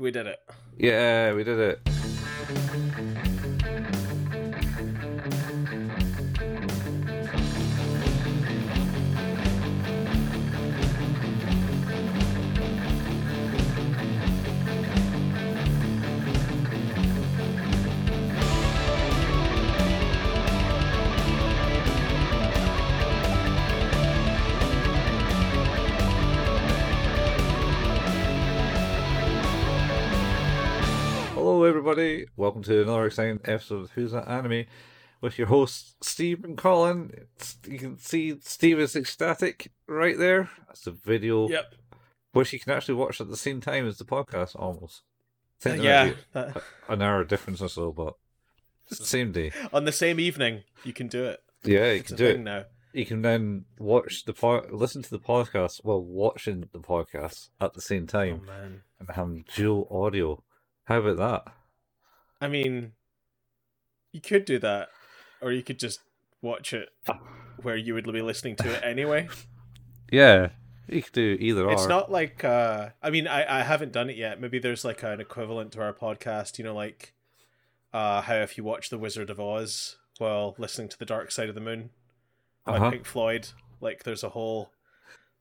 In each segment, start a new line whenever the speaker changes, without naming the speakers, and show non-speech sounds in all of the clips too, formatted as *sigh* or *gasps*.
We did it.
Yeah, we did it. Hello, everybody. Welcome to another exciting episode of Who's That Anime with your hosts, Steve and Colin. It's, you can see Steve is ecstatic right there. That's a video
Yep.
which you can actually watch at the same time as the podcast almost. There
yeah.
might be
that-
An hour difference or so, but it's the same day.
on the same evening, you can do it.
Yeah, you
It's
can do it.
now.
You can then watch the po- listen to the podcast while watching the podcast at the same
Oh
time
man.
and have dual audio. How about that?
I mean, you could do that, or you could just watch it where you would be listening to it anyway. *laughs*
Yeah, you could do either
It's
or.
not like uh I mean I, I haven't done it yet. Maybe there's like an equivalent to our podcast, you know, like uh how if you watch The Wizard of Oz while listening to The Dark Side of the Moon by
Uh-huh.
Pink Floyd, like there's a whole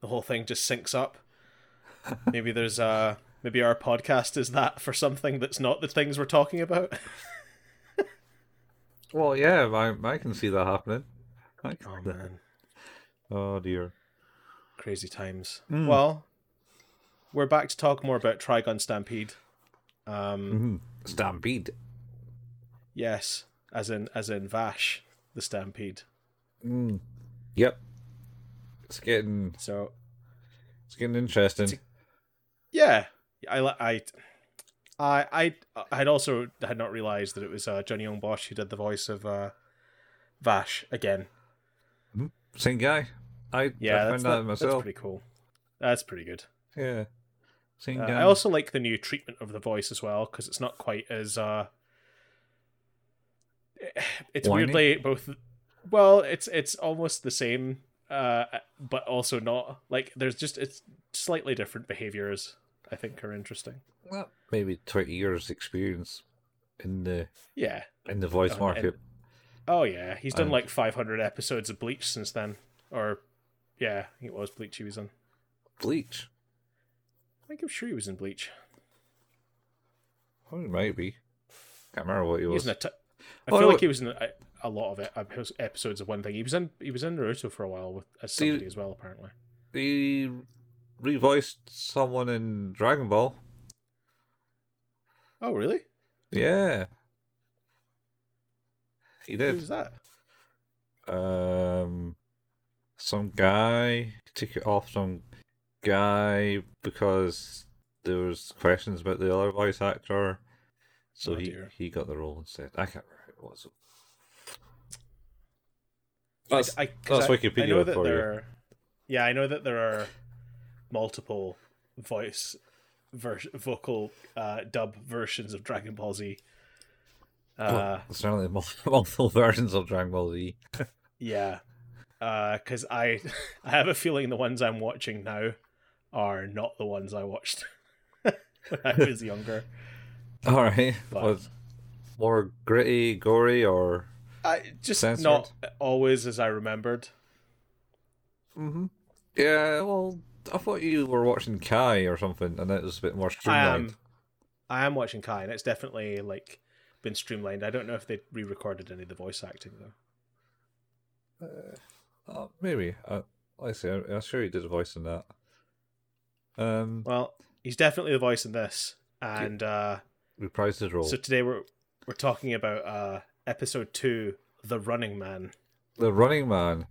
the whole thing just syncs up. *laughs* maybe there's uh maybe our podcast is that for something that's not the things we're talking about. *laughs*
Well, yeah, I, I can see that happening. I can
Oh man.
Oh dear.
Crazy times.
Mm.
Well, we're back to talk more about Trigun Stampede. Um
hmm Stampede.
yes, as in as in Vash, the Stampede.
Mm. Yep. It's getting
So
it's getting interesting.
It's yeah, I I I I I had also had not realized that it was uh, Johnny Yong Bosch who did the voice of uh, Vash again.
Same guy. I
Yeah,
I
that's,
that,
that- that's pretty cool. That's pretty good.
Yeah. Same
Uh,
guy.
I also like the new treatment of the voice as well because it's not quite as uh, *sighs* it's
Whiny?
weirdly both. Well, it's it's almost the same, uh, but also not. Like there's just it's slightly different behaviors. I think are interesting.
well, maybe twenty years experience in the
Yeah.
in the voice
oh, and-
market.
Oh yeah, he's done
And-
like 500 episodes of Bleach since then, or yeah, I think it was Bleach he was in.
Bleach.
I think I'm sure he was in Bleach.
Oh, it might be. Can't remember what he
He was
was.
in a t- I
Oh,
feel
no.
like he was in a, a lot of it, episodes of one thing. He was in he was in Naruto for a while with as
See-
somebody as well apparently.
He revoiced someone in Dragon Ball.
Oh really?
Yeah. He did.
was that?
um some guy took it off some guy because there was questions about the other voice actor so
Oh,
he
dear.
he got the role instead i can't remember who it was
I-
that's,
I, 'cause
that's
I- I
wikipedia
know that
for
there
you
are, yeah, I know that there are multiple voice ver- vocal uh, dub versions of Dragon Ball Z. Uh,
well, certainly *laughs* multiple, versions of dragon ball z
Yeah, because I *laughs* I have a feeling the ones I'm watching now are not the ones I watched *laughs* when I was younger.
all right
But-
was more gritty gory or
I just
Censored?
not always as I remembered.
mm-hmm. yeah well i thought you were watching kai or something and it was a bit more
I
streamlined
am I am watching Kai, and it's definitely like been streamlined. I don't know if they re-recorded any of the voice acting though.
Uh, maybe. Uh, I say, I'm, I'm sure he did a voice in that. Um,
Well, he's definitely the voice in this, and uh,
reprised his role.
so today we're we're talking about uh, episode two, the Running Man.
the Running Man.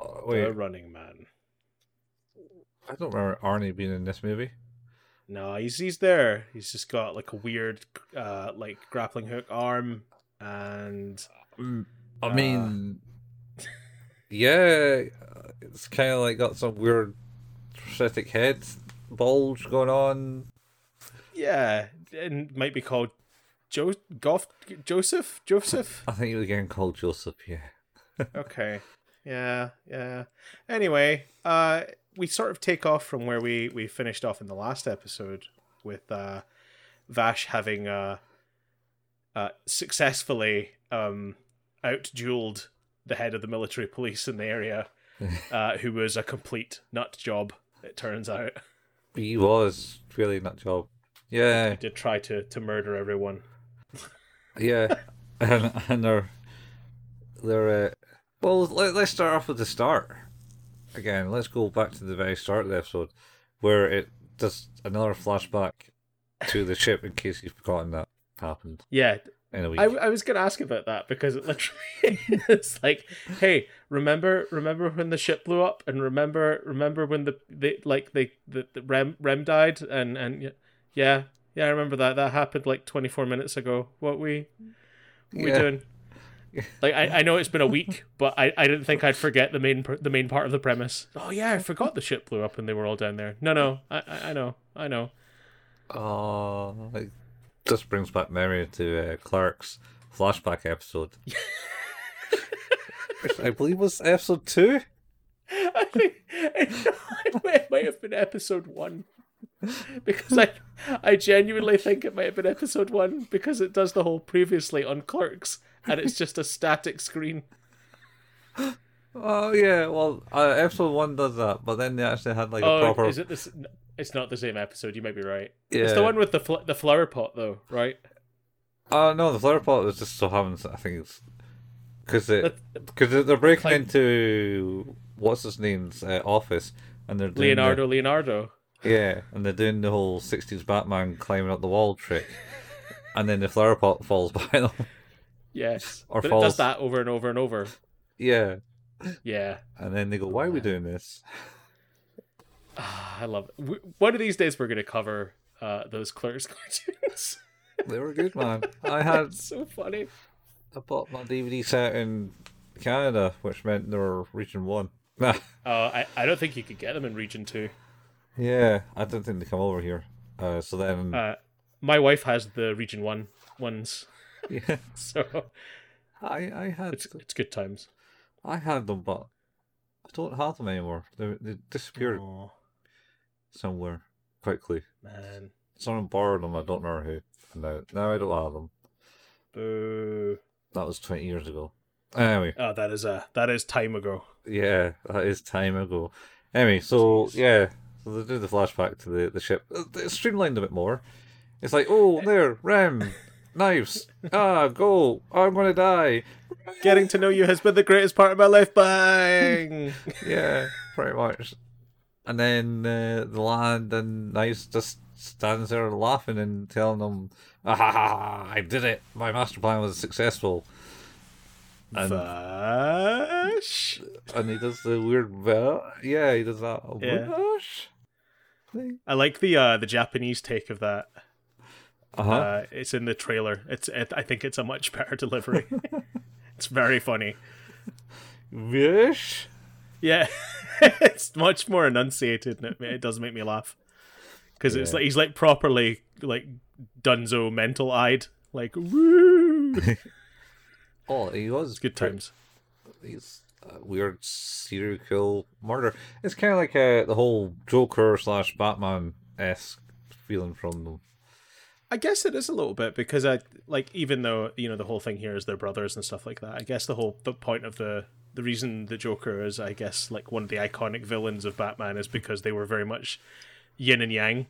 Oh, wait,
The Running Man.
I don't remember Arnie being in this movie.
No, he's he's there. He's just got like a weird, uh, like grappling hook arm, and
Mm, I
Uh,
mean, *laughs* yeah, it's kind of like got some weird prosthetic head bulge going on.
yeah, and might be called Jo Goff Joseph Joseph.
I think he was getting called Joseph. Yeah. *laughs*
okay, yeah, yeah. Anyway, uh, we sort of take off from where we we finished off in the last episode with uh Vash having uh, uh, successfully um, out dueled the head of the military police in the area, *laughs* uh, who was a complete nut job. It turns out
He was really a nut job. Yeah,
he did try to to murder everyone. *laughs*
yeah, and and they're they're uh, well. Let, let's start off with the start again. Let's go back to the very start of the episode where it does another flashback to the ship in case you've forgotten that happened
Yeah,
in a week.
I, I was gonna ask about that because it literally *laughs* it's like, hey, remember remember when the ship blew up, and remember remember when the they like they the, the Rem Rem died, and and yeah yeah I remember that that happened like twenty four minutes ago. What we what we
Yeah.
doing? Like I, I know it's been a week, but I, I didn't think I'd forget the main the main part of the premise. Oh yeah, I forgot the ship blew up and they were all down there. No no, I I, know I know.
Oh, it just brings back memory to uh, Clerks' flashback episode. *laughs* I believe was episode two.
I think it might, it might have been episode one because I I genuinely think it might have been episode one because it does the whole previously on Clerks and it's just a static screen. *gasps*
Oh yeah, well, uh, episode one does that, but then they actually had like a
oh,
proper.
is it this? It's not the same episode. You might be right. Yeah. It's the one with the fl- the flower pot though, right?
Oh no, the flower pot was just so happens. I think it's because it because they're breaking
Like-
into what's his name's uh, office, and they're doing the-
Leonardo Leonardo.
yeah, and they're doing the whole '60s Batman climbing up the wall trick, *laughs* and then the flower pot falls *laughs* by them.
Yes,
Or
but it does that over and over and over.
yeah,
Yeah,
and then they go, "Why are we doing this?" *sighs*
Ah, I love it. W- One of these days we're gonna cover uh, those Clerks *laughs* cartoons.
They were good, man. *laughs* I had
so funny.
I bought my DVD set in Canada, which meant they were region one.
Uh, *laughs* I, I don't think you could get them in Region 2.
Yeah, I don't think they come over here. Uh, so then,
Uh, my wife has the Region 1 ones,
yeah, *laughs*
so
I I had
it's it's good times.
I had them, but I don't have them anymore. They they disappeared
Aw,
somewhere quickly.
man.
Someone borrowed them. I don't know who. And now now I don't have them.
Boo.
That was twenty years ago. Anyway,
Oh, that is a that is time ago.
yeah, that is time ago. Anyway, so
Jeez.
yeah, so they do the flashback to the the ship. It's streamlined a bit more. It's like, oh, eh. there, Rem, knives. Ah, go. I'm gonna die.
Getting to know you has been the greatest part of my life. Bang. *laughs*
yeah, pretty much. And then uh, the lad and Knives just stands there laughing and telling them, ah, ha, ha, I did it. My master plan was successful. And,
Vash.
and he does the weird bell. Yeah, he does that.
Yeah. I like the uh the Japanese take of that.
Uh-huh.
Uh, it's in the trailer. It's it, I think it's a much better *laughs* delivery. *laughs* it's very funny.
Wish?
Yeah, *laughs* it's much more enunciated, and it, it does make me laugh because it's like he's like properly like Dunzo mental eyed, like woo.
Oh, he was
Good times.
He's a weird serial kill murder. It's kind of like uh, the whole Joker slash Batman esque feeling from them.
I guess it is a little bit because I like even though you know the whole thing here is their brothers and stuff like that. I guess the whole the point of the the reason the Joker is I guess like one of the iconic villains of Batman is because they were very much yin and yang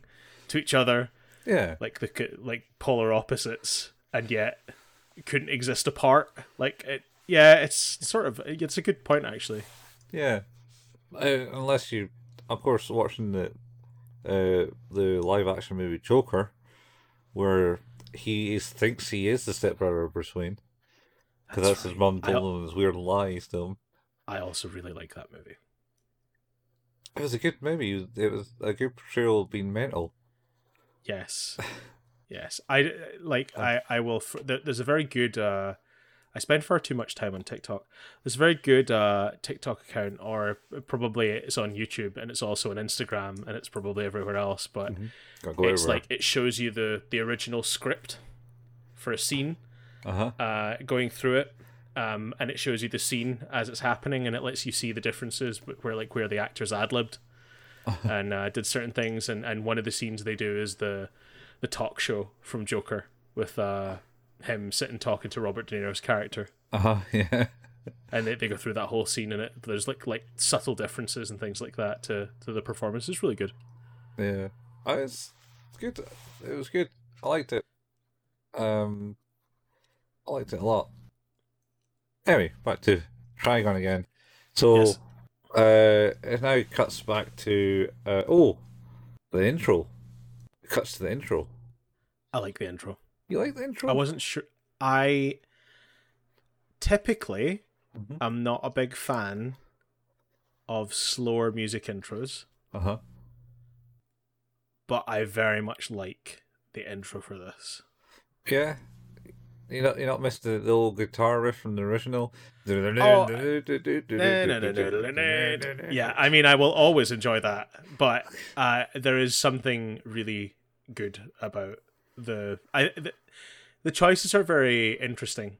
to each other,
Yeah,
like the like polar opposites, and yet couldn't exist apart. Like it, yeah, it's sort of it's a good point actually.
yeah. Uh, unless you, of course, watching the uh, the live action movie Joker, where he is, thinks he is the stepbrother of Bruce Wayne, because that's, his
right.
mum
I-
told him this weird lies to him.
I also really like that movie.
It was a good movie. It was a good portrayal of being mental.
Yes, *laughs* yes. I like. I I will. There's a very good. uh I spend far too much time on TikTok. There's a very good uh TikTok account, or probably it's on YouTube, and it's also on Instagram, and it's probably everywhere else. But
Gotta go
it's
everywhere.
like it shows you the the original script for a scene,
uh huh.
uh, going through it. Um, and it shows you the scene as it's happening, and it lets you see the differences where like where the actors ad libbed *laughs* and uh, did certain things. And, and one of the scenes they do is the the talk show from Joker with uh him sitting talking to Robert De Niro's character.
Uh huh. *laughs* Yeah.
and they, they go through that whole scene in it. There's like like subtle differences and things like that to to the performance. It's really good.
Yeah. I was good. It was good. I liked it. Um, I liked it a lot. Anyway, back to Trigun again. So,
Yes.
uh, it now cuts back to uh, oh, the intro. It cuts to the intro.
I like the intro.
You like the intro?
I wasn't sure. I typically
Mhm.
am not a big fan of slower music intros,
Uh huh.
but I very much like the intro for this.
Yeah. You not you not missed the, the old guitar riff from the original.
Oh, *laughs* Yeah, I mean, I will always enjoy that, but uh, there is something really good about the I the, the choices are very interesting.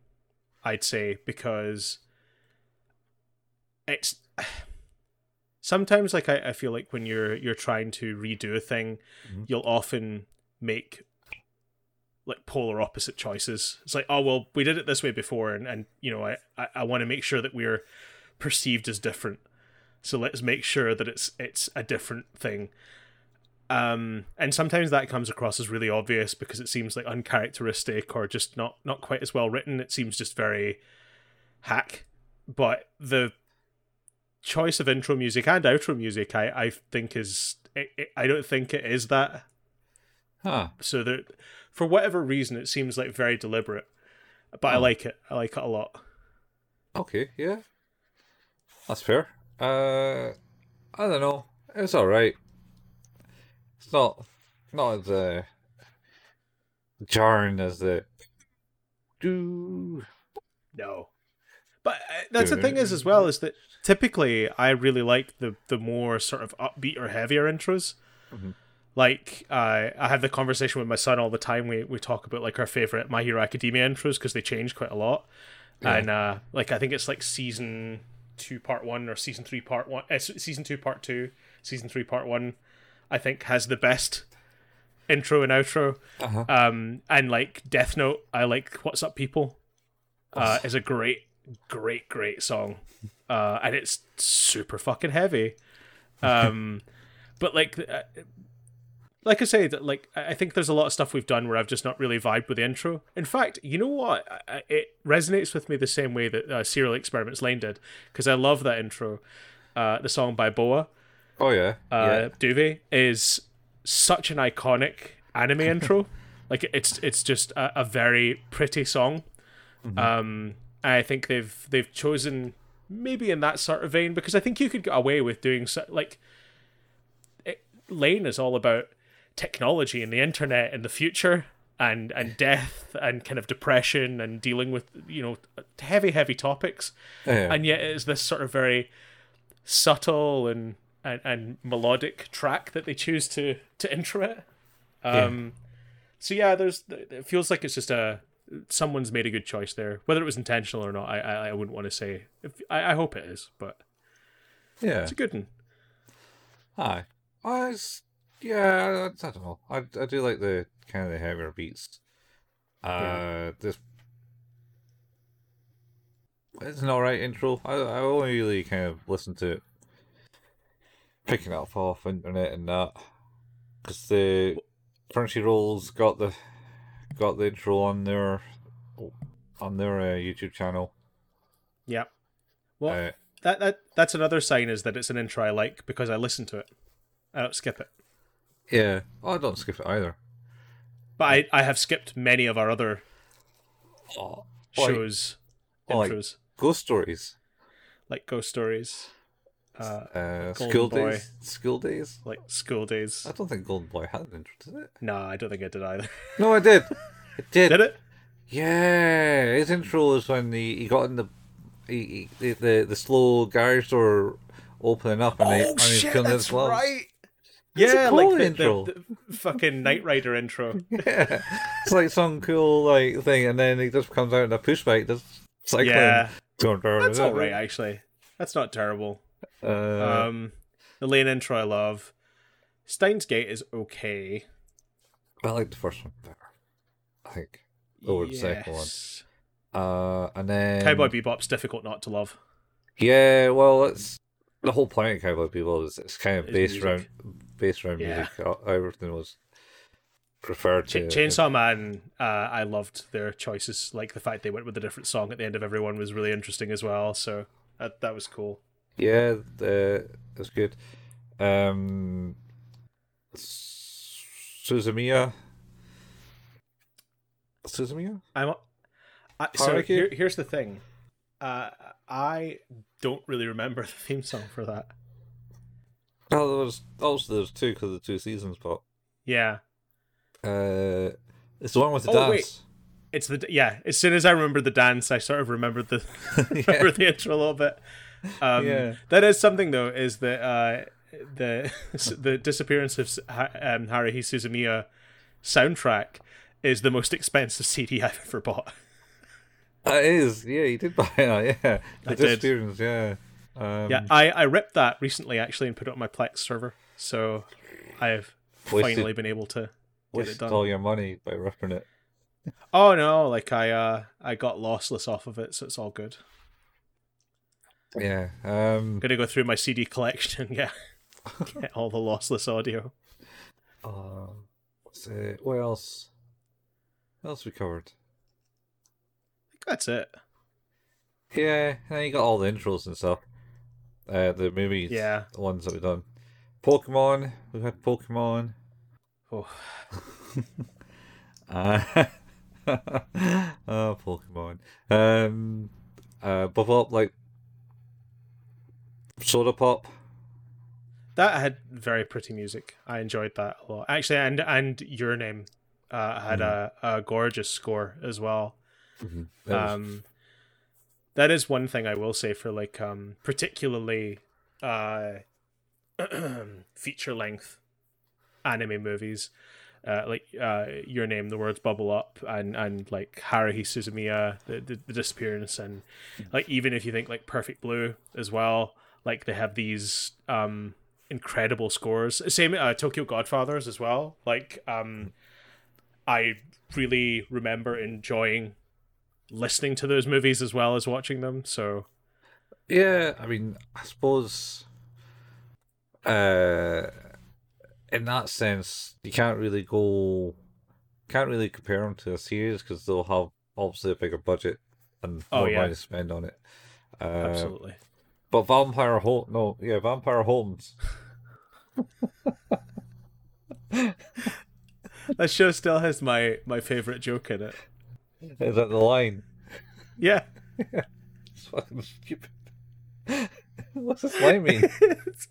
I'd say because it's *sighs* sometimes like I, I feel like when you're you're trying to redo a thing,
Mhm.
you'll often make like polar opposite choices. It's like, oh well, we did it this way before, and and you know, I I, I want to make sure that we're perceived as different. So let's make sure that it's it's a different thing. Um, and sometimes that comes across as really obvious because it seems like uncharacteristic or just not not quite as well written. It seems just very hack. But the choice of intro music and outro music, I I think is it, it, I don't think it is that
Huh.
so that for whatever reason it seems like very deliberate but i
Oh.
like it i like it a lot
Okay, yeah. That's fair. Uh I don't know. It's alright. It's not not as uh jarring as the do.
No. But uh, that's the thing is as well is that typically i really like the the more sort of upbeat or heavier intros.
Mhm.
like uh, i have the conversation with my son all the time. We, we talk about like our favorite my hero academia intros because they change quite a lot.
Yeah.
and uh like i think it's like season two part one or season three part one uh, season two part two season three part one i think has the best intro and outro.
Uh-huh.
um and like death note i like what's up people uh is a great great great song. Uh and it's super fucking heavy. *laughs* Um but like uh, like i say that like i think there's a lot of stuff we've done where i've just not really vibed with the intro. In fact you know what? I- it resonates with me the same way that uh, serial experiments lain did because i love that intro. Uh the song by boa
Oh yeah.
uh, Duvet is such an iconic anime intro. *laughs* Like it's it's just a, a very pretty song. Um, I think they've they've chosen maybe in that sort of vein because I think you could get away with doing so, like it, Lain is all about technology and the internet and the future and and *laughs* death and kind of depression and dealing with you know heavy heavy topics
yeah. yeah.
and yet it is this sort of very subtle and, and, and melodic track that they choose to to intro it. Um, So yeah, there's it feels like it's just a someone's made a good choice there. Whether it was intentional or not, I I, I wouldn't want to say. If, I I hope it is, but
yeah.
it's a good one.
Hi. I was, yeah, I, I don't know. I, I do like the kind of the heavier beats. Uh,
Yeah.
this it's an alright intro. I I only really kind of listened to it, picking up off internet and that, because the Crunchyroll's got the got the intro on their on their uh, YouTube channel.
Yeah. Well,
Uh,
that that that's another sign is that it's an intro I like because I listen to it. I don't skip it.
yeah, oh, I don't skip it either.
But I, I have skipped many of our other
Oh,
shows
like-
intros,
Ghost stories.
like Ghost Stories, uh,
Uh, school
Boy.
days. School days.
like School Days.
I don't think Golden Boy had an intro, did it?
No, I don't think it did either. *laughs*
No, I did. It did.
did it?
Yeah, his intro was when he, he got in the he, he, the, the the slow garage door opening up and, he, and he's killing his a
Yeah,
cool
like the,
intro.
the, the fucking Knight Rider intro. *laughs*
Yeah, it's like some cool like thing, and then he just comes out in a push bike, just cycling.
Yeah,
That's
that's all right actually. That's not terrible.
Uh,
Um, the Lain intro I love. Steins Gate is okay.
I like the first one better. I think over the second one. Uh, and then
Cowboy Bebop's difficult not to love.
Yeah, well, it's the whole point of Cowboy Bebop is it's kind of
Is
based
music.
around based around
Yeah.
music. Everything was referred
Ch-
to.
Chainsaw Man, uh, I loved their choices. Like the fact they went with a different song at the end of everyone was really interesting as well. So that that was cool.
Yeah, it was good. Um, Suzumiya. Suzumiya?
I'm. I, so here, here's the thing. Uh, I don't really remember *laughs* the theme song for that.
Oh, there was also there's two because of the two seasons, but
Yeah,
uh, it's the one with the
Oh, wait.
dance.
it's the yeah. As soon as I remembered the dance, I sort of remembered the *laughs* *laughs* remember the intro a little bit. Um,
Yeah.
That is something though. Is that uh, the *laughs* the disappearance of um, Haruhi Suzumiya soundtrack is the most expensive CD I've ever bought. *laughs*
It is, yeah, you did buy it, *laughs* yeah. The
I did.
disappearance, yeah. Um,
Yeah, I, I ripped that recently actually and put it on my Plex server. So I've
Wasted-
finally been able to get it done.
all your money by ripping it.
Oh no, like I uh I got lossless off of it, so it's all good.
Yeah. Um.
gonna go through my CD collection *laughs* and get get all the lossless audio.
Uh, what's it? What else? What else we covered?
I think that's it.
Yeah, and you got all the intros and stuff. Uh, the movies.
Yeah.
The ones that we've done. Pokemon. We've had Pokemon.
Oh, *laughs*
Uh, oh, *laughs* Pokemon. Um. Uh, Bubble Up like. Soda Pop.
that had very pretty music. I enjoyed that a lot. Actually, and and Your Name uh, had a, a gorgeous score as well.
That was-
um that is one thing i will say for like um particularly uh *clears throat* feature length anime movies uh like uh your name the words bubble up and and like haruhi suzumiya the, the, the disappearance and like even if you think like perfect blue as well like they have these um incredible scores same uh, tokyo godfathers as well like um i really remember enjoying listening to those movies as well as watching them. So
Yeah, I mean, I suppose, uh, in that sense, you can't really go, can't really compare them to a series because they'll have obviously a bigger budget and
Oh,
more
yeah.
money to spend on it. Uh,
absolutely.
But Vampire Home, no, yeah, Vampire Holmes.
That show still has my my favorite joke in it.
Is that the line?
Yeah.
It's fucking stupid. What's this line mean? *laughs*
it's,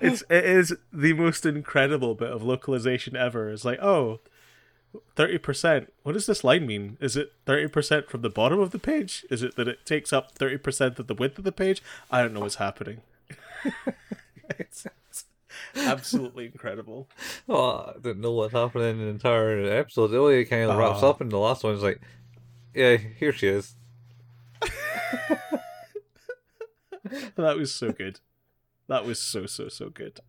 it's it is the most incredible bit of localization ever. It's like, oh, 30%. What does this line mean? Is it 30% from the bottom of the page? Is it that it takes up 30% of the width of the page? I don't know what's happening. it's, *laughs* it's absolutely incredible. *laughs*
Oh, I didn't know what's happening in the entire episode. The only kind of wraps
Ah.
up in the last one is like, yeah, here she is. *laughs*
That was so good. That was so so so good.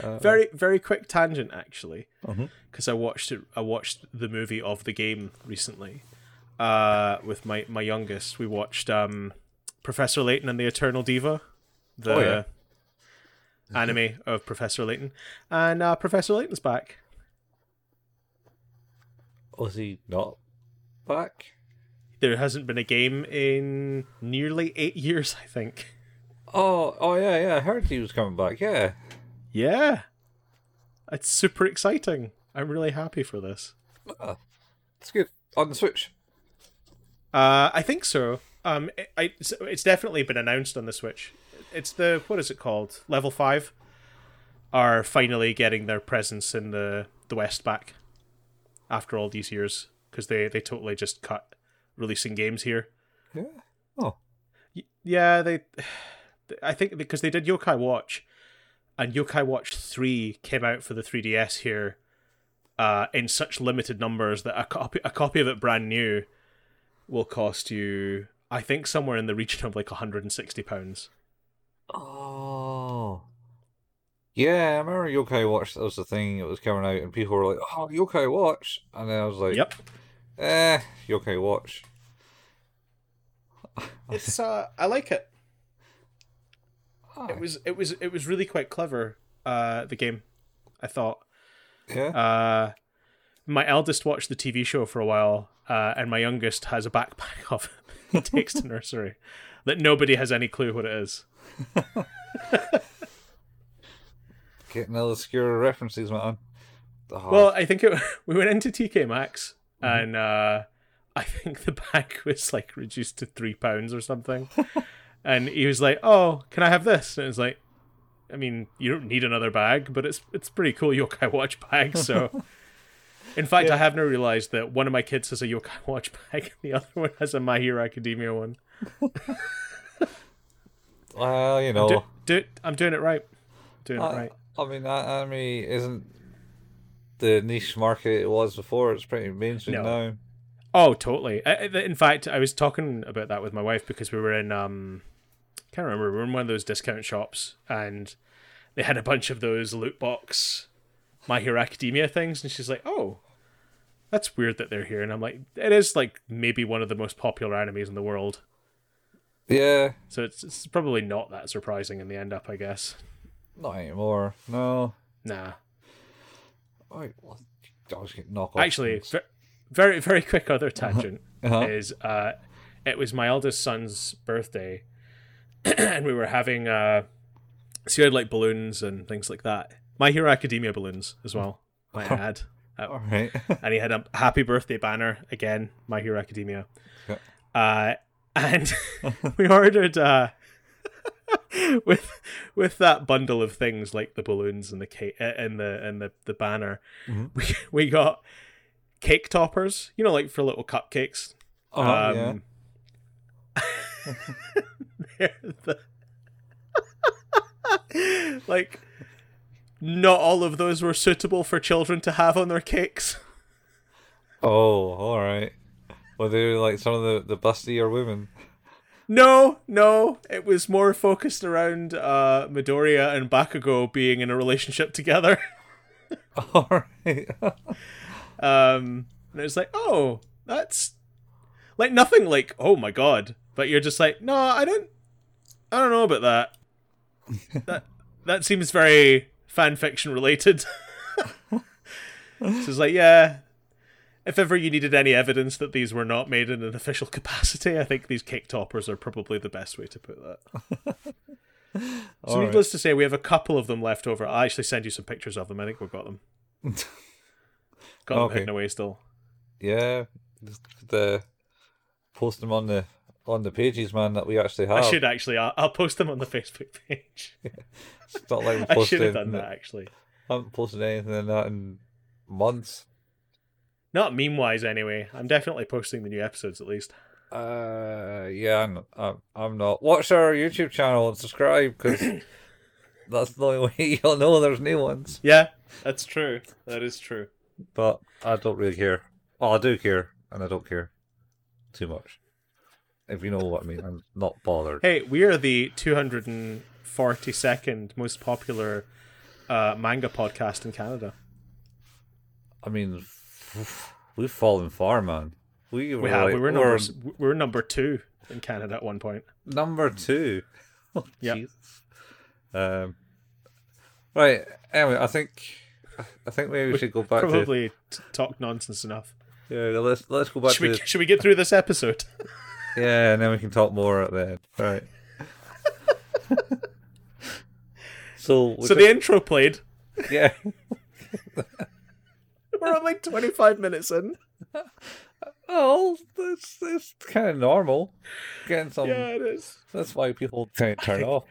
Uh,
Very very quick tangent actually, because I watched it. I watched the movie of the game recently, uh, with my my youngest. We watched um, Professor Layton and the Eternal Diva, the
Oh, yeah.
anime of Professor Layton, and uh, Professor Layton's back.
Was he not back?
There hasn't been a game in nearly eight years, I think.
Oh, oh yeah, yeah. I heard he was coming back. Yeah.
Yeah, it's super exciting. I'm really happy for this.
It's good. On the Switch.
Uh, I think so. Um, it, I, it's- it's definitely been announced on the Switch. It's the what is it called? Level Five are finally getting their presence in the the West back after all these years because they they totally just cut releasing games here.
Yeah. Oh.
Yeah, they. *sighs* I think because they did Yokai Watch, and Yokai Watch Three came out for the 3DS here, uh, in such limited numbers that a copy a copy of it brand new will cost you, I think, somewhere in the region of like 160 pounds.
Oh. Yeah, I remember Yokai Watch. That was the thing. It was coming out, and people were like, "Oh, Yokai Watch," and then I was like,
Yep.
"Eh, Yokai Watch."
It's uh I like it. It was it was it was really quite clever, uh the game. I thought.
yeah.
Uh my eldest watched the TV show for a while, uh, and my youngest has a backpack *laughs* of it he takes to nursery that nobody has any clue what it is. *laughs*
Getting all obscure references, man. Oh,
Well, I think it, *laughs* we went into TK Maxx and uh, I think the bag was like reduced to three pounds or something. And he was like, "Oh, can I have this?" And it's like, I mean, you don't need another bag, but it's it's pretty cool Yokai Watch bag. So, *laughs* in fact, I have now realized that one of my kids has a Yokai *laughs* Watch bag, and the other one has a My Hero Academia one. *laughs*
well, you know,
Do, do, I'm doing it right. Doing it
I,
right.
I mean, that anime isn't the niche market it was before. It's pretty mainstream
No.
now.
Oh, totally. In fact, I was talking about that with my wife because we were in um, can't remember. We were in one of those discount shops and they had a bunch of those loot box My Hero Academia things, and she's like, "Oh, that's weird that they're here." And I'm like, "It is like maybe one of the most popular animes in the world,
Yeah,
so it's it's probably not that surprising in the end up, I guess."
not anymore. No.
Nah,
I, I was
actually, ve- very very quick other tangent. *laughs*
uh
is uh it was my eldest son's birthday *clears throat* and we were having uh had like balloons and things like that my hero academia balloons as well might add uh,
all right. *laughs*
and he had a happy birthday banner again my hero academia
Yeah.
uh and *laughs* we ordered uh *laughs* with with that bundle of things like the balloons and the cake uh, and the and the the banner
Mhm.
we we got cake toppers you know like for little cupcakes
Uh, yeah.
The *laughs* like not all of those were suitable for children to have on their cakes.
Oh, all right. Well, they're like some of the the bustier women.
No, no, it was more focused around uh, Midoriya and Bakugo being in a relationship together. *laughs*
All right.
Um, and it was like, oh, that's like nothing like, oh my god, but you're just like, no, I don't, I don't know about that. *laughs* that that seems very fan fiction related. *laughs* so it's like, yeah, if ever you needed any evidence that these were not made in an official capacity, I think these cake toppers are probably the best way to put that. *laughs* So,
right.
needless to say, we have a couple of them left over. I'll actually send you some pictures of them. I think we've got them. Got them
Okay.
hidden away still.
Yeah, the uh, post them on the on the pages, man. That we actually have.
I should actually. I'll, I'll post them on the Facebook page. *laughs*
It's not like *laughs*
I should have done that actually.
I haven't posted anything in that in months.
Not meme wise, anyway. I'm definitely posting the new episodes at least.
Uh, yeah, I'm, I'm, I'm not. Watch our YouTube channel and subscribe because *coughs* that's the only way *laughs* you'll know there's new ones.
Yeah, that's true. That is true.
But I don't really care. Well, I do care, and I don't care too much. If you know what I mean, I'm not bothered.
Hey, we are the 242nd most popular uh, manga podcast in Canada.
I mean, *sighs* we've fallen far, man. We were,
We have.
like,
we were number. We were number two in Canada at one point.
number two. *laughs* Oh. Um. Right. Anyway, I think I think maybe we should go back to
Probably t- talk nonsense enough.
yeah. Let's let's go back
Should we? Should we get through this episode? *laughs*
yeah, and then we can talk more at the end. Right. *laughs* so we
so the intro played.
yeah. *laughs*
We're on like 25 minutes in.
Oh, that's that's kind of normal. Getting some.
Yeah, it is.
That's why people can't turn off.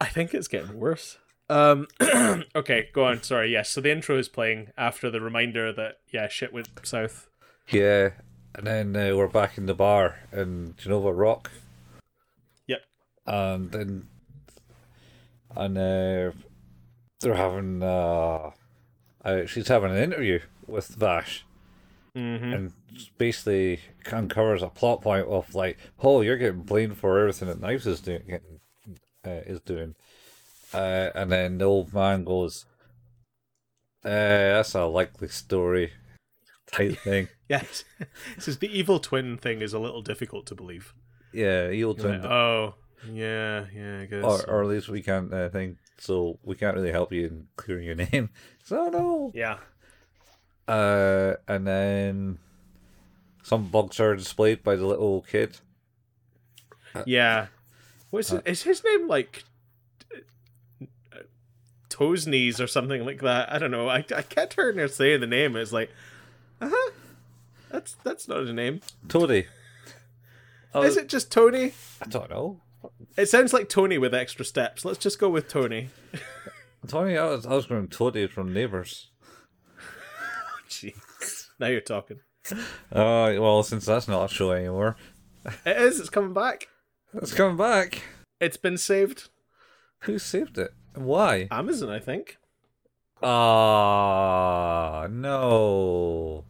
I think it's getting worse. Um, *clears throat* okay, go on. Sorry. Yes. So the intro is playing after the reminder that yeah, shit went south.
Yeah, and then uh, we're back in the bar in Jeneora Rock,
Yep.
and then and uh, they're having uh, uh, she's having an interview with Vash,
Mm-hmm.
and basically uncovers a plot point of like, oh, you're getting blamed for everything that Knives is doing, getting, uh, is doing, Uh, and then the old man goes, uh, "That's a likely story." Type thing. *laughs*
Yes. it says the evil twin thing is a little difficult to believe.
Yeah,
You're
turn
like, oh, yeah, yeah, I guess.
or, or at least we can't uh, think so we can't really help you in clearing your *laughs* name so no
yeah.
uh and then some bugs are displayed by the little kid
Yeah. What's
Uh,
it? Is his name like uh, Toes Knees or something like that? I don't know. I, I kept hearing her saying the name. It's like, uh huh. That's that's not a name.
Oh,
Is it just Tony?
i don't know
It sounds like Tony with extra steps. Let's just go with Tony.
Tony, I was, I was going Toady from Neighbours. *laughs*
Jeez. Now you're talking.
Oh, well, since that's not a show anymore,
It is. It's coming back.
it's coming back.
It's been saved.
Who saved it? Why?
Amazon, I think.
Ah, no.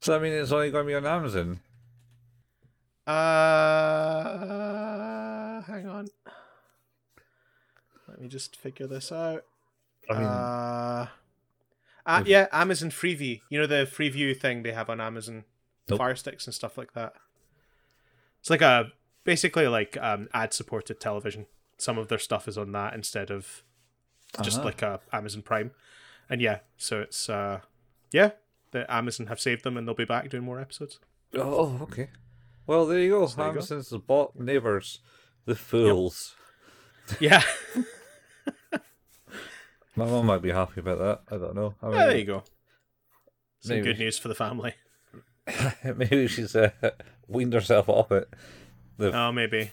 So, I mean, it's only going to be on Amazon.
Uh, hang on. Let me just figure this out.
I mean,
uh, uh, yeah, Amazon Freeview. You know the Freeview thing they have on Amazon,
Nope.
Fire Sticks and stuff like that. It's like a basically like um, ad supported television. Some of their stuff is on that instead of just
Ah.
like a Amazon Prime. And yeah, so it's uh, yeah, the Amazon have saved them and they'll be back doing more episodes.
Oh, okay. Well, there you go.
So there you go.
Amazon's bought neighbors, the fools.
Yeah, *laughs* *laughs*
My mum might be happy about that. I don't know. I mean,
yeah there you go. Some
maybe.
good news for the family. *laughs*
maybe she's uh, weaned herself off it. The
Oh, maybe.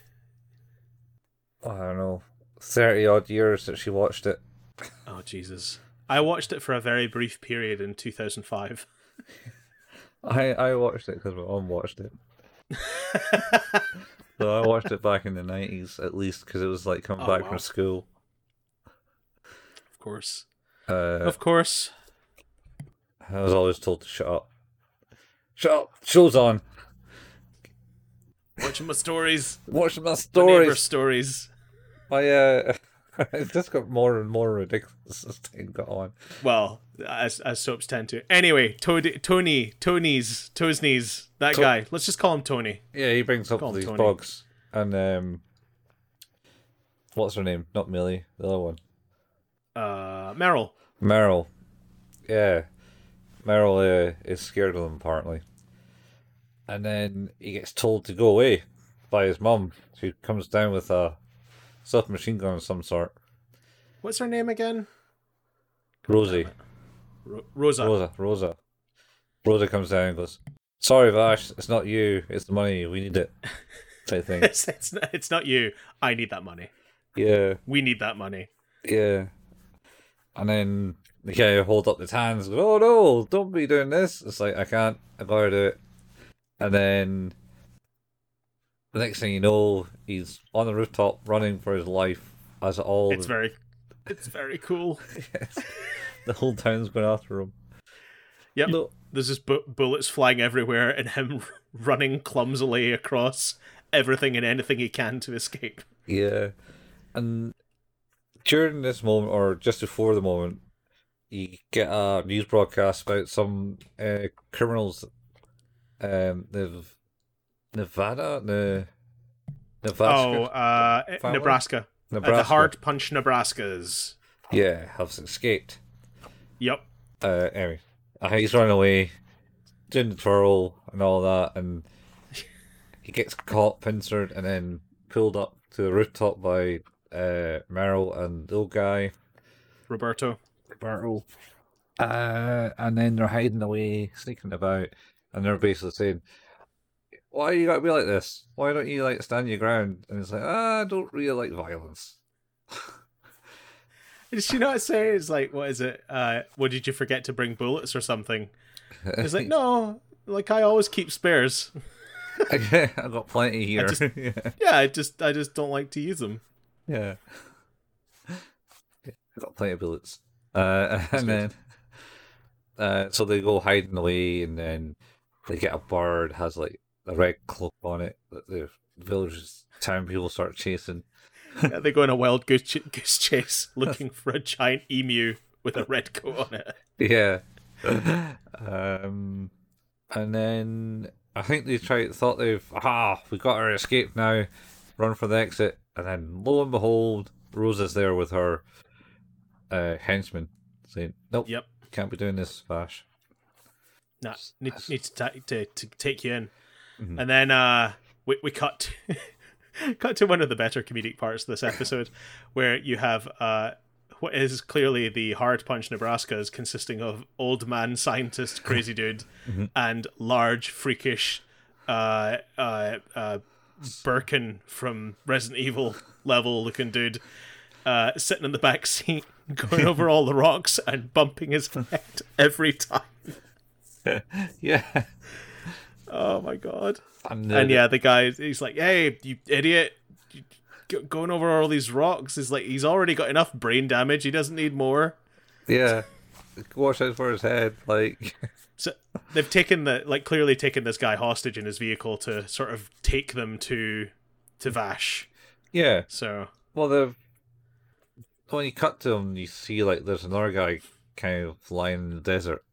I don't know, thirty odd years that she watched it.
Oh Jesus! I watched it for a very brief period in 2005.
I I watched it because my mum watched it. *laughs* So I watched it back in the nineties, at least, because it was like coming
Oh,
back
wow.
from school.
Of course,
Uh,
of course.
I was always told to shut up. Shut up! Show's on.
Watching my stories,
Watching my
my neighbour
stories.
stories.
I uh, *laughs* it just got more and more ridiculous as time got on.
Well, as as soaps tend to. Anyway, Tony, Tony, Tony's, Toesneys, that
To-
guy. Let's just call him Tony.
Yeah, he brings up these
Tony.
bugs, and um, what's her name? Not Millie, the other one,
Uh, Meryl.
Meryl. Yeah, Meryl uh, is scared of them apparently, and then he gets told to go away by his mum, who comes down with a submachine gun of some sort.
What's her name again?
Rosie,
Ro- Rosa.
Rosa, Rosa, Rosa comes down and goes, "Sorry, Vash, it's not you. It's the money. We need it." *laughs* Type thing.
it's, it's, not, it's not you. I need that money.
Yeah.
We need that money.
Yeah. And then the guy hold up his hands, oh no, don't be doing this. It's like, I can't, I gotta do it. And then the next thing you know, he's on the rooftop running for his life as it all
It's
the,
very, it's very cool. *laughs* yes.
the whole town's going after him.
Yep.
No,
There's just bu- bullets flying everywhere and him *laughs* running clumsily across everything and anything he can to escape.
yeah. And during this moment, or just before the moment, you get a news broadcast about some uh, criminals. Um, they've Nevada, Nebraska,
Oh, uh,
family?
Nebraska. Uh,
Nebraska.
the Hard Punch Nebraskas.
yeah, has escaped.
Yep.
Uh, anyway, uh, he's running away, doing the twirl and all that, and *laughs* he gets caught, pincered, and then pulled up to the rooftop by uh Meryl and the old guy.
Roberto.
Roberto. Uh, and then they're hiding away, sneaking about, and they're basically saying, "Why you gotta be like this? Why don't you like stand your ground?" And it's like, ah, "I don't really like violence." *laughs*
Did she not say it's like what is it? Uh, what did you forget to bring bullets or something? It's like *laughs* no, like I always keep spares. *laughs*
I've got plenty here.
just-
yeah.
Yeah, I just I just don't like to use them.
yeah, I've got plenty of bullets. Uh, and
good.
then, uh, so they go hiding away, and then they get a bird has like a red cloak on it that the villagers, town people start chasing.
Yeah, they go on a wild goose, ch- *laughs* goose chase looking for a giant emu with a red coat on it.
Yeah. um, and then I think they tried thought they've ah we got our escape now, run for the exit, and then lo and behold, Rosa's there with her uh, henchman saying, "Nope,
Yep.
can't be doing this, Vash."
Nah, need, need to, ta- to to take you in,
Mhm.
and then uh, we we cut to, *laughs* cut to one of the better comedic parts of this episode, *laughs* where you have uh what is clearly the hard punch Nebraska's consisting of old man scientist crazy *laughs* dude
Mhm.
and large freakish uh uh uh Birkin from Resident Evil level looking dude uh sitting in the back seat going over all the rocks and bumping his head every time.
yeah,
Oh my god.
and,
And yeah, the guy he's like, "Hey, you idiot." you- go- Going over all these rocks is like he's already got enough brain damage. He doesn't need more.
yeah, watch out for his head, like *laughs*
So they've taken the like clearly taken this guy hostage in his vehicle to sort of take them to to Vash.
yeah.
So
Well, the when you cut to him, you see like there's another guy kind of lying in the desert.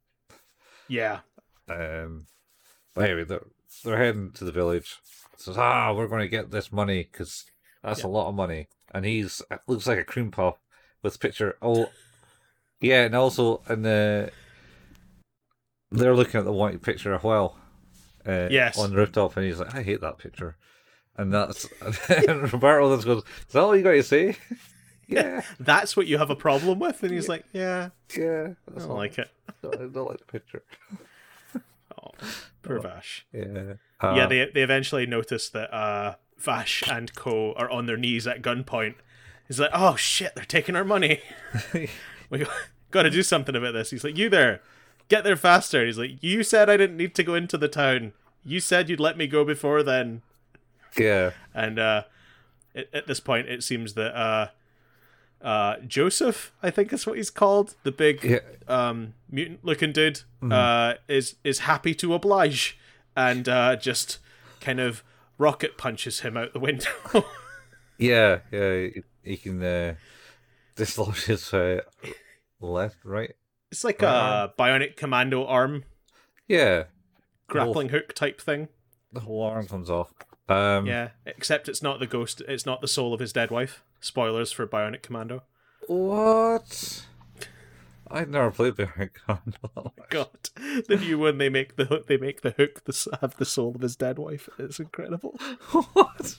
yeah,
Um, but anyway, they're, they're heading to the village. Says, ah, we're going to get this money because that's
Yeah.
a lot of money. And he's looks like a cream puff with picture. Oh, yeah, and also and the they're looking at the white picture as well. Uh,
Yes.
on the rooftop, and he's like, I hate that picture. And that's *laughs* and Roberto just goes, Is that all you got to say? *laughs* yeah, *laughs*
that's what you have a problem with, and he's like, "Yeah,
yeah.
I don't like it."
I don't like the picture. *laughs*
Oh, poor Vash.
Yeah.
yeah,
Uh,
they they eventually notice that uh, Vash and Co are on their knees at gunpoint. He's like, "Oh shit, they're taking our money. *laughs* *laughs* we got to do something about this." He's like, "You there, get there faster." He's like, "You said I didn't need to go into the town. You said you'd let me go before then."
yeah.
And uh, at, at this point, it seems that uh, Joseph, I think is what he's called, the big
Yeah.
um, mutant-looking dude, uh, is is happy to oblige, and uh, just kind of rocket punches him out the window. *laughs*
Yeah, yeah, he, can uh, dislodge his uh, left, right.
it's like
Right
a bionic commando arm
Yeah,
grappling hook type thing.
the whole arm comes off. Um,
Yeah, except it's not the ghost. It's not the soul of his dead wife. Spoilers for Bionic Commando.
What? I've never played Bionic Commando.
Oh my god, the new one they make the hook. They make the hook the, have the soul of his dead wife. It's incredible. *laughs*
what?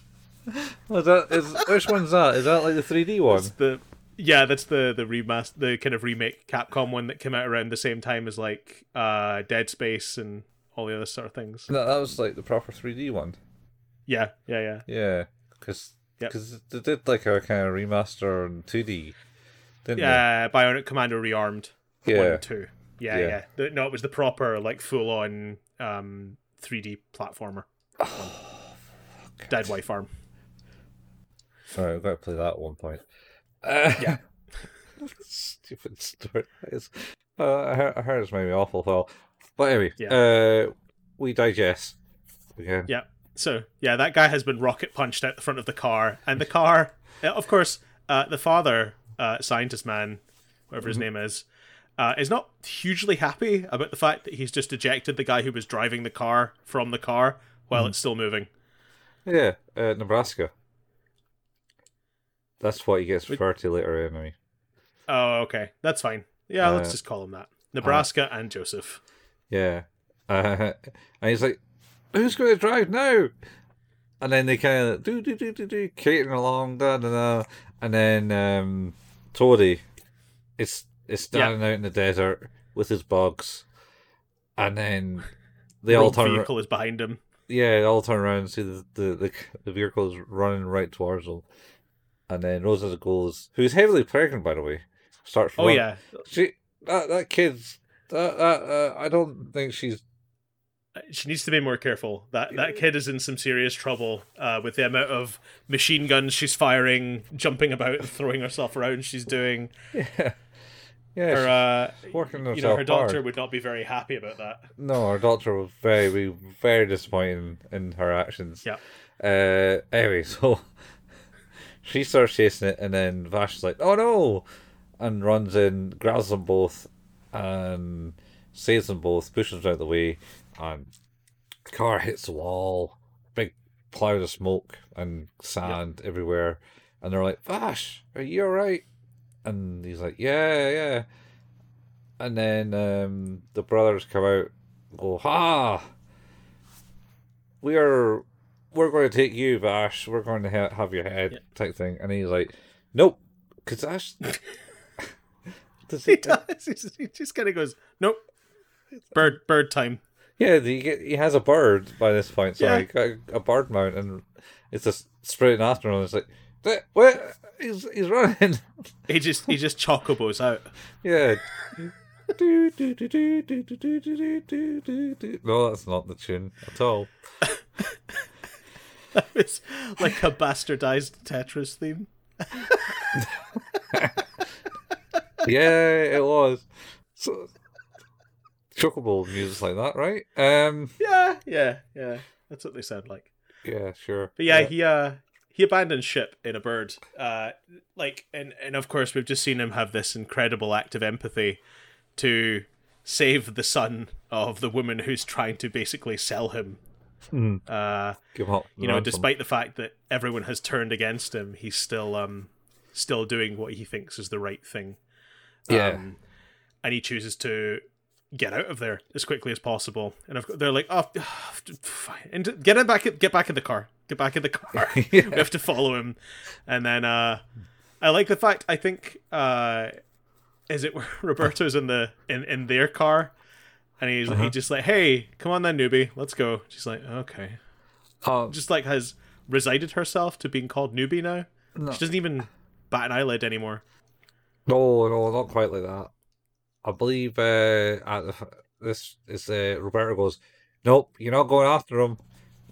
Was that is which one's that? Is that like the 3D one?
It's the yeah, that's the the remaster, the kind of remake Capcom one that came out around the same time as like uh Dead Space and all the other sort of things.
No, that was like the proper 3D one.
Yeah, yeah, yeah.
Yeah, because
Yep.
they did like a kind of remaster in 2D, didn't
Yeah, Bionic Commando Rearmed.
they?
One
Yeah,
and two. Yeah,
Yeah.
yeah. No, it was the proper like full on um 3D platformer. *sighs* Dead wife arm.
Sorry, I've got to play that at one point. Uh, *laughs*
Yeah. *laughs*
stupid story. It's, uh, I heard it's maybe awful. Well, but anyway,
Yeah.
uh, we digest again.
Yeah. So yeah, that guy has been rocket punched out the front of the car, and the car, uh, of course, uh, the father, uh, scientist man, whatever his name is, uh, is not hugely happy about the fact that he's just ejected the guy who was driving the car from the car while it's still moving.
Yeah, uh, Nebraska. That's what he gets referred to later anyway.
Oh, okay, that's fine. Yeah, let's
Uh,
just call him that. Nebraska and Joseph.
Yeah. Uh, *laughs* and he's like, who's going to drive now? And then they kind of do, do, do, do, do, catering along, da, da, da. And then um, Toady is, is standing out in the desert with his bugs. And then they all turn,
vehicle is behind him.
yeah, they all turn around and see the, the, the, the vehicle is running right towards them. And then Rosa goes, who's heavily pregnant, by the way, starts
Oh
run-
yeah,
She, that, that kid's, that, that, uh, I don't think she's
she needs to be more careful. That that kid is in some serious trouble uh, with the amount of machine guns she's firing, jumping about, and throwing herself around. She's doing. *laughs*
Yeah. Yeah,
Her, uh,
working herself
you know, her doctor
hard.
would not be very happy about that.
No, her doctor was very, very, very disappointed in, in her actions.
Yeah.
Uh, anyway, *laughs* so she starts chasing it, and then Vash is like, "Oh no!" and runs in, grabs them both, and saves them both, pushes them out of the way, and the car hits the wall. Big cloud of smoke and sand everywhere, and they're like, "Vash, are you alright?" And he's like, "Yeah, yeah." And then um, the brothers come out, and go, "Ha! We are we're going to take you, Vash. We're going to ha- have your head, type thing. And he's like, nope, because Ash. *laughs* *laughs* Does
He
he,
does. He just kind of goes, nope. Bird, bird time.
Yeah, he, get- he has a bird by this point. So
Yeah.
he got a bird mount, and it's just sprinting after him. It's like, "Eh, what? He's he's running.
He just he just chocobos out.
yeah. Do, do, do, do, do, do, do, do, do, do, do. No, that's not the tune at all.
It's like a bastardized Tetris theme.
Yeah, it was. So, chocobo music like that, right? Um,
Yeah, yeah, yeah. That's what they sound like.
yeah, sure.
But yeah, he uh he abandons ship in a bird. Uh like and and of course we've just seen him have this incredible act of empathy to save the son of the woman who's trying to basically sell him.
Hmm.
Uh
give up.
you know, despite the fact that everyone has turned against him, he's still um still doing what he thinks is the right thing.
Yeah.
Um, and he chooses to get out of there as quickly as possible. And I've, they're like, "Oh, *sighs* fine, and get him back, get back in the car, get back in the car." *laughs* we have to follow him, and then uh, I like the fact. I think uh, is it where *laughs* Roberto's in the in in their car, and he's
Uh-huh.
he just like, "Hey, come on then, newbie, let's go." She's like, "Okay."
Um,
Just like has resided herself to being called newbie now.
No.
She doesn't even bat an eyelid anymore.
no, no, not quite like that. I believe uh, at the, this is uh, Roberto goes, nope, you're not going after him,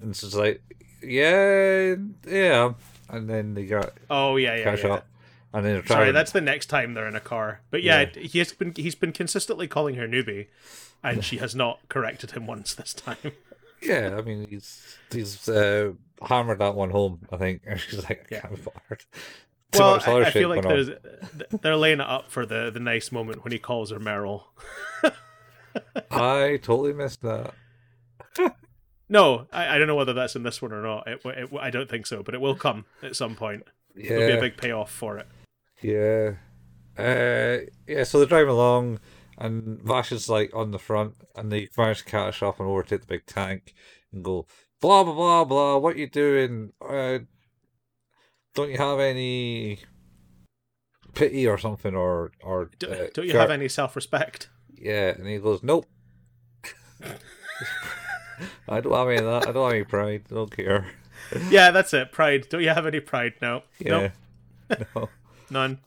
and she's like, yeah, yeah, and then they got
Oh yeah, yeah.
cash
yeah.
up, and then
Sorry, that's the next time they're in a car. But yeah, he's been he's been consistently calling her newbie, and she has not corrected him once this time. *laughs*
Yeah, I mean he's he's uh, hammered that one home. I think, *laughs* and she's like, I
Yeah.
can't be bothered.
Well, I, I feel like
on.
there's they're laying it up for the the nice moment when he calls her Meryl. *laughs*
I totally missed that.
No, I, I don't know whether that's in this one or not. It, it, I don't think so, but it will come at some point. There'll be a big payoff for it.
yeah, uh, yeah. So they're driving along, and Vash is like on the front, and they manage to catch up and overtake the big tank, and go blah blah blah blah. What you doing? Uh, don't you have any pity or something, or or
Do,
uh,
don't you have any self respect?
Yeah, and he goes, Nope. *laughs* I don't have any of that. I don't have any pride. I don't care. *laughs*
yeah, that's it. Pride. Don't you have any pride? No,
Yeah.
nope, *laughs*
No.
none.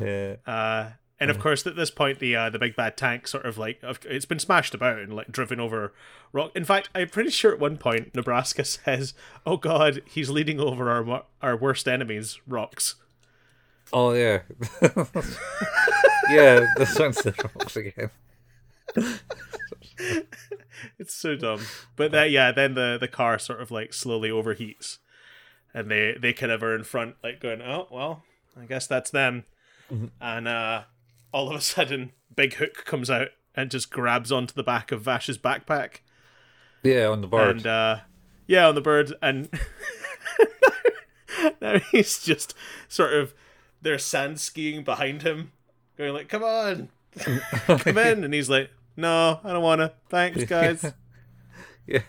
Yeah.
Uh, and of course, at this point, the uh, the big bad tank sort of like it's been smashed about and like driven over rock. In fact, I'm pretty sure at one point Nebraska *laughs* says, "Oh God, he's leading over our our worst enemies, rocks."
Oh yeah. *laughs* yeah, the sun's the rocks again. *laughs*
It's so dumb. But that yeah, then the the car sort of like slowly overheats, and they they kind of are in front, like going, "Oh well, I guess that's them." And uh, all of a sudden, Big Hook comes out and just grabs onto the back of Vash's backpack.
Yeah, on the bird.
and uh yeah on the bird and *laughs* now he's just sort of there's sand skiing behind him going like come on *laughs* come in and he's like no i don't want to thanks *laughs* guys
yeah.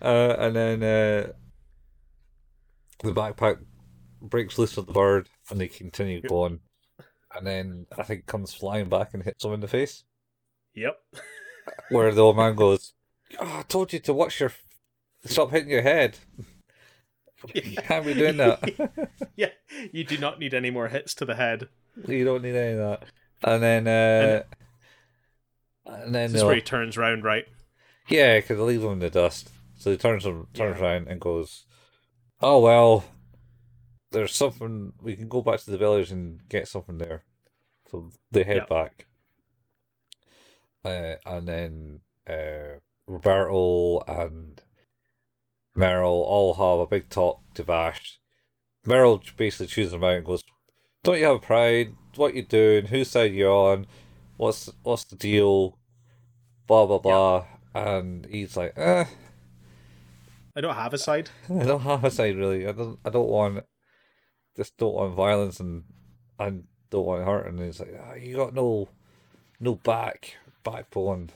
Uh, and then uh, the backpack breaks loose of the bird and they continue going. And then I think comes flying back and hits him in the face.
yep
Where the old man goes, *laughs* oh, I told you to watch your. Stop hitting your head. You *laughs* can't be doing that. *laughs*
yeah you do not need any more hits to the head
you don't need any of that. And then. Uh, and then
this is where he turns round right
Yeah, because they leave him in the dust. So he turns him, turns around and goes, "Oh well, there's something. We can go back to the village and get something there." So they head
Yep.
back, uh, and then uh, Roberto and Meryl all have a big talk to Vash, Meryl basically chooses him out and goes, "Don't you have a pride? What you doing? Whose side you on? What's what's the deal? Blah blah blah." And he's like, "Eh,
I don't have a side.
I don't have a side really. I don't. I don't want. Just don't want violence and and don't want hurt." And he's like, ah, "You got no, no back backbone."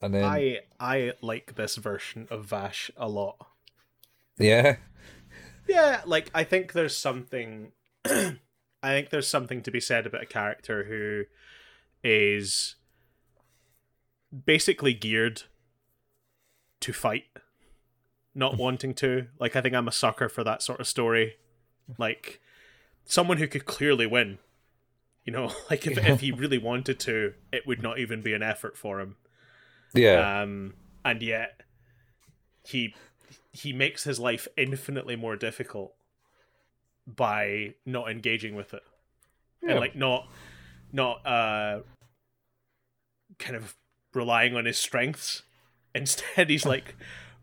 And then
I I like this version of Vash a lot.
yeah,
Yeah, like I think there's something *clears throat* I think there's something to be said about a character who is basically geared to fight, not *laughs* wanting to. Like I think I'm a sucker for that sort of story. Like someone who could clearly win. You know, *laughs* like if if he really wanted to, it would not even be an effort for him.
yeah,
Um and yet he he makes his life infinitely more difficult by not engaging with it
yeah.
and like not not uh kind of relying on his strengths *laughs* instead he's like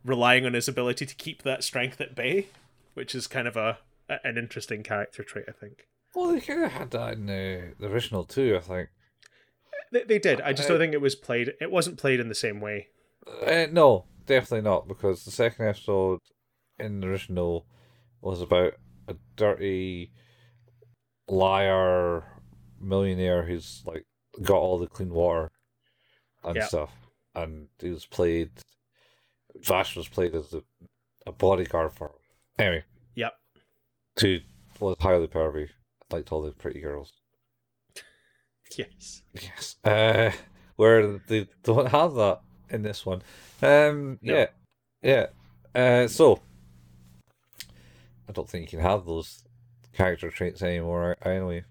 relying on his ability to keep that strength at bay which is kind of a, a an interesting character trait i think
well, they kind of had that in the, the original too. I think.
they, they did i just don't think it was played it wasn't played in the same way
Uh, no, definitely not, because the second episode in the original was about a dirty liar millionaire who's like got all the clean water and
Yeah.
stuff, and he was played. Vash was played as a, a bodyguard for him. Anyway, who was highly pervy, liked all the pretty girls. *laughs*
yes
Yes. Uh, where they don't have that in this one. Um,
No.
yeah, yeah. Uh, so I don't think you can have those character traits anymore. Anyway,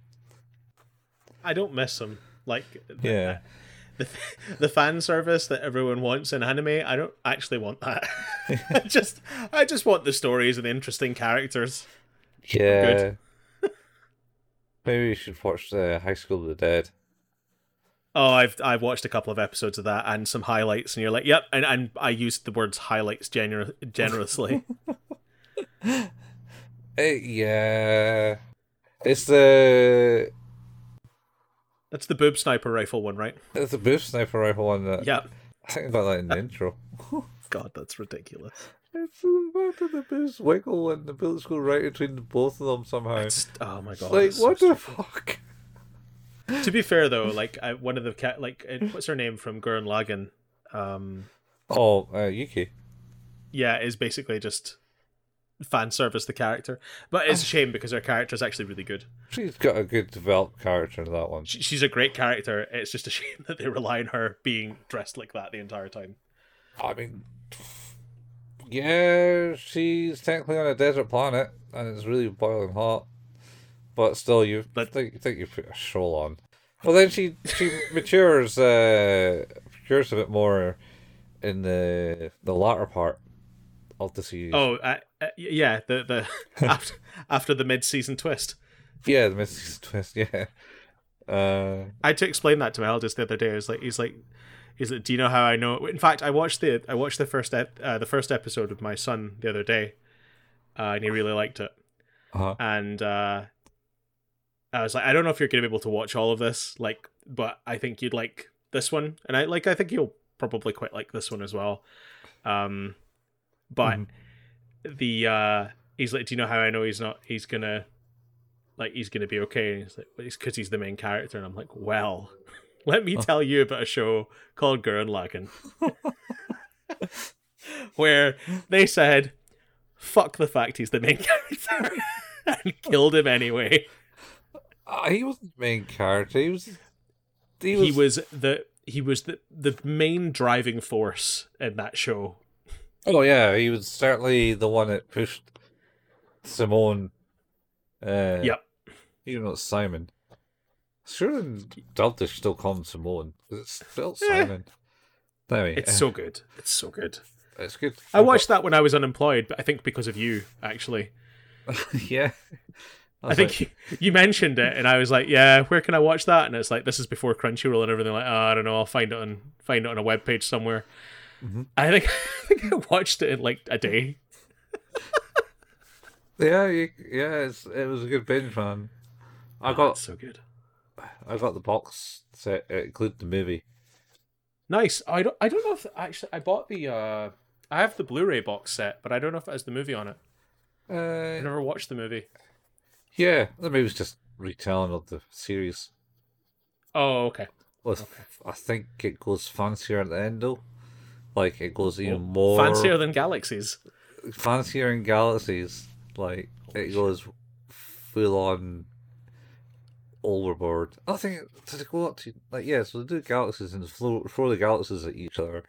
i don't miss them. like the-
yeah,
the, the fan service that everyone wants in anime i don't actually want that *laughs* *laughs* i just i just want the stories and the interesting characters
yeah. Maybe you should watch the High School of the Dead.
oh i've i've watched a couple of episodes of that and some highlights and you're like yep and, and i used the words highlights gener- generously *laughs* *laughs*
Uh, yeah, it's the
that's the boob sniper rifle one right
it's the boob sniper rifle one that
yeah
I think about that in the intro. *laughs*
god that's ridiculous
It's back of the boost wiggle and the bullets go right between both of them somehow.
It's- oh my god
like
it's so
what the fuck?
to be fair though like I, one of the cat like what's her name from Gurren Lagann um
Oh, uh, Yuki.
yeah is basically just fan service the character but it's a shame because her character is actually really good
She's got a good developed character in that one.
she, she's a great character it's just a *laughs* shame that they rely on her being dressed like that the entire time
I mean, yeah, she's technically on a desert planet and it's really boiling hot, but still, you
But-
think you think you put a shawl on. Well, then she she *laughs* matures uh matures a bit more in the the latter part of the series.
oh uh, uh, yeah the the *laughs* after, after the mid-season twist
yeah, the mid-season twist. Yeah. Uh,
I had to explain that to my eldest the other day. I was like, he's like, he's like, do you know how I know? In fact, I watched the I watched the first ep- uh, the first episode with my son the other day, uh, and he really liked it.
uh
And uh, I was like, I don't know if you're gonna be able to watch all of this, like, but I think you'd like this one, and I like I think you'll probably quite like this one as well. Um, but
Mhm.
the uh, he's like, do you know how I know he's not? He's gonna like he's gonna be okay. And he's like, well, it's because he's the main character, and I'm like, well, let me tell you about a show called Gurren Lagann, *laughs* where they said, "Fuck the fact he's the main *laughs* character," and killed him anyway.
uh, he wasn't the main character. He was. He was.
He was the he was the the main driving force in that show.
Oh yeah, he was certainly the one that pushed Simone. Uh,
Yep.
Even though it's Simon. Sure, in dubbed they still call him Simone. 'cause It's still.
Eh.
Simon. Anyway,
It's so good. It's so good.
it's good.
I watched that when I was unemployed, but I think because of you, actually. *laughs*
yeah.
I,
was
think
like,
you, you mentioned it, and I was like, "Yeah, where can I watch that?" And it's like, "This is before Crunchyroll and everything." Like, oh, I don't know. I'll find it on find it on a web page somewhere.
Mhm.
I think *laughs* I think I watched it in like a day. *laughs*
Yeah, you, yeah, it's, it was a good binge, man. I
Oh,
got
so good.
I got the box set, it included the movie.
Nice. I don't. I don't know if actually I bought the. uh I have the Blu-ray box set, but I don't know if it has the movie on it. I
Uh,
never watched the movie.
yeah, the movie's just retelling of the series.
Oh, okay.
With, I think it goes fancier at the end though. Like it goes even
Oh,
more
Fancier than Galaxies.
fancier in galaxies. Like it goes full on overboard. I think to it go up to like yeah? So they do galaxies and throw, throw the galaxies at each other,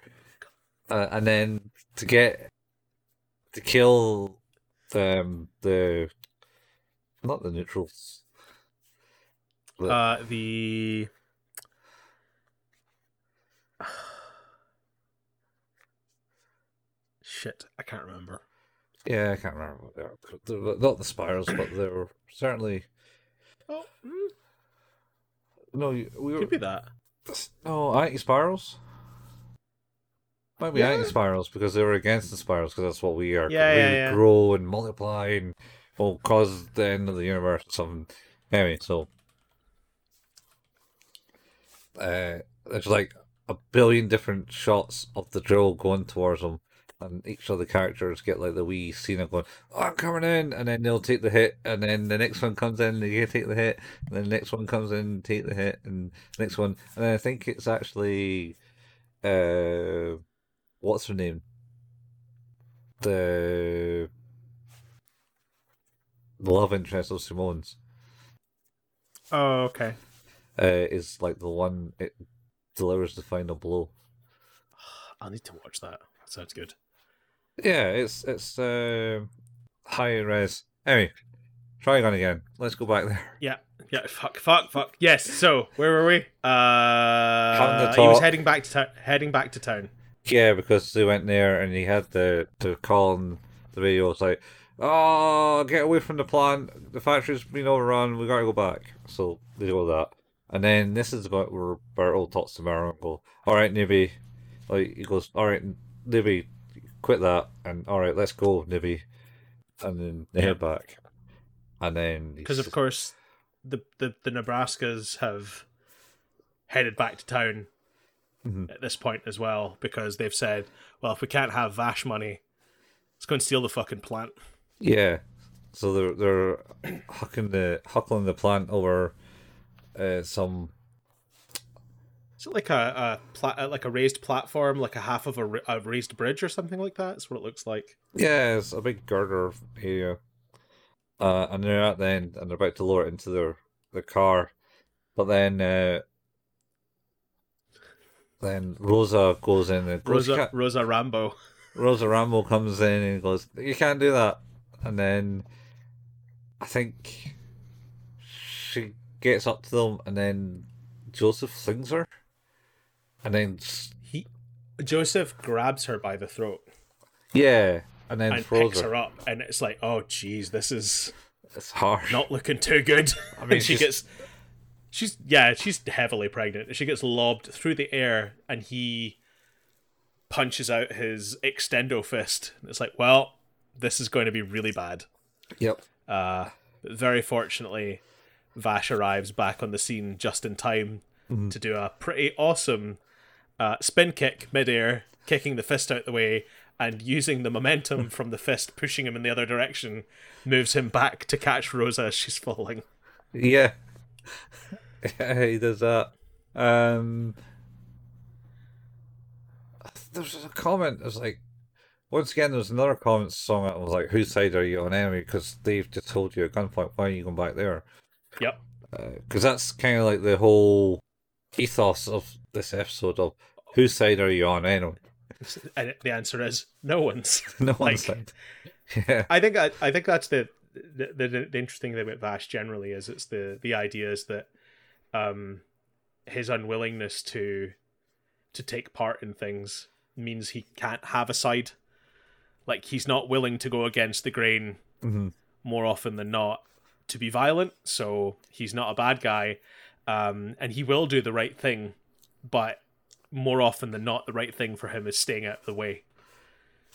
uh, and then to get to kill um the not the neutrals. But,
Uh, the. Shit, I can't remember.
yeah, I can't remember what they are. They're not the spirals, but they were certainly
Oh, mm,
no. We were
could be that.
No, anti spirals. Might be
Yeah.
anti spirals because they were against the spirals because that's what we are.
Yeah,
we
yeah, yeah.
grow and multiply and will cause the end of the universe or something. Anyway, so uh, there's like a billion different shots of the drill going towards them, and each of the characters get like the wee scene of going, "Oh, I'm coming in," and then they'll take the hit, and then the next one comes in, and they take the hit, and then the next one comes in, take the hit, and the next one, and then I think it's actually, uh, what's her name? The the love interest of Simone's
Oh, okay.
uh, is like the one it delivers the final blow. *sighs*
I'll need to watch that. That sounds good.
Yeah, it's it's uh, high res. Anyway, try again again. Let's go back there.
Yeah, yeah. Fuck, fuck, fuck. Yes. So where were we? Uh, he was heading back to town. Heading back to town.
Yeah, because they went there and he had the to call on the radio. It's like, oh, get away from the plant. The factory's been overrun. We gotta go back. So they do that, and then this is about where Bertel talks to Mara and go, all right, Nibby. Like he goes, all right, Nibby, quit that, and all right, let's go, Nibby, and then they head back, and then
because of course the, the the Nebraskas have headed back to town
Mhm.
at this point as well because they've said, well, if we can't have Vash money, let's go and steal the fucking plant.
Yeah. So they're they're *clears throat* hucking the huckling the plant over uh, some
Is it like a, a pla- like a raised platform, like a half of a, ra- a raised bridge or something like that? That's what it looks like.
yeah, it's a big girder area. Uh, and they're at the end and they're about to lower it into their their car, but then uh, then Rosa goes in and goes,
Rosa Rosa Rambo.
Rosa Rambo comes in and goes, "You can't do that." And then I think she gets up to them, and then Joseph slings her, and then
He Joseph grabs her by the throat
yeah, and then
and picks
her.
her up, and it's like, oh, geez, this is
It's harsh.
not looking too good. I *laughs*
mean,
and she gets, she's yeah, she's heavily pregnant. She gets lobbed through the air, and he punches out his extendo fist. It's like, well, this is going to be really bad.
Yep.
Uh, very fortunately, Vash arrives back on the scene just in time
Mm-hmm.
to do a pretty awesome uh, spin kick midair, kicking the fist out the way, and using the momentum from the fist pushing him in the other direction, moves him back to catch Rosa as she's falling.
Yeah. yeah, *laughs* he does that. Um, there's a comment. It's like once again, there's another comment song that was like, "Whose side are you on anyway?" Because Dave just told you at gunpoint, "Why are you going back there?"
Yep.
Because that's kind of like the whole ethos of this episode of whose side are you on anyway?
And the answer is no one's. *laughs*
no
Like-
one's side. Yeah.
I think I, I think that's the the, the the interesting thing about Vash generally is it's the the idea is that um his unwillingness to to take part in things means he can't have a side. Like he's not willing to go against the grain
Mhm.
more often than not to be violent, so he's not a bad guy. Um and he will do the right thing, but more often than not the right thing for him is staying out of the way.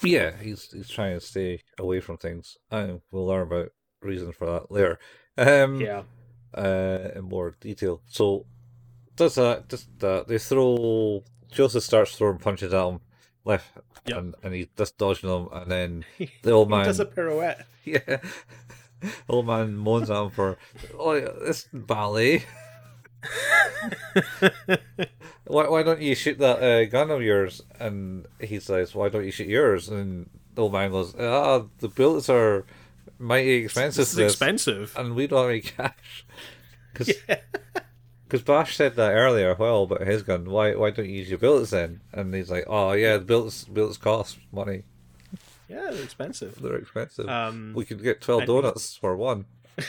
Yeah, he's he's trying to stay away from things. And we'll learn about reason for that later. Um,
Yeah.
uh, in more detail. So does that just that they throw Joseph starts throwing punches at him left
Yep.
and, and he just dodging them and then *laughs* the old
He
man
does a pirouette. *laughs*
yeah old man moans at him for oh this ballet *laughs* *laughs* why, why don't you shoot that uh, gun of yours and he says why don't you shoot yours and the old man goes ah the bullets are mighty expensive
This is
this,
expensive.
and we don't have any cash *laughs* because
Yeah.
because Vash said that earlier, well, about his gun. Why why don't you use your bullets then? And he's like, oh yeah, the bullets bullets cost money.
Yeah, they're expensive.
They're expensive.
Um,
we could get twelve donuts for one. *laughs*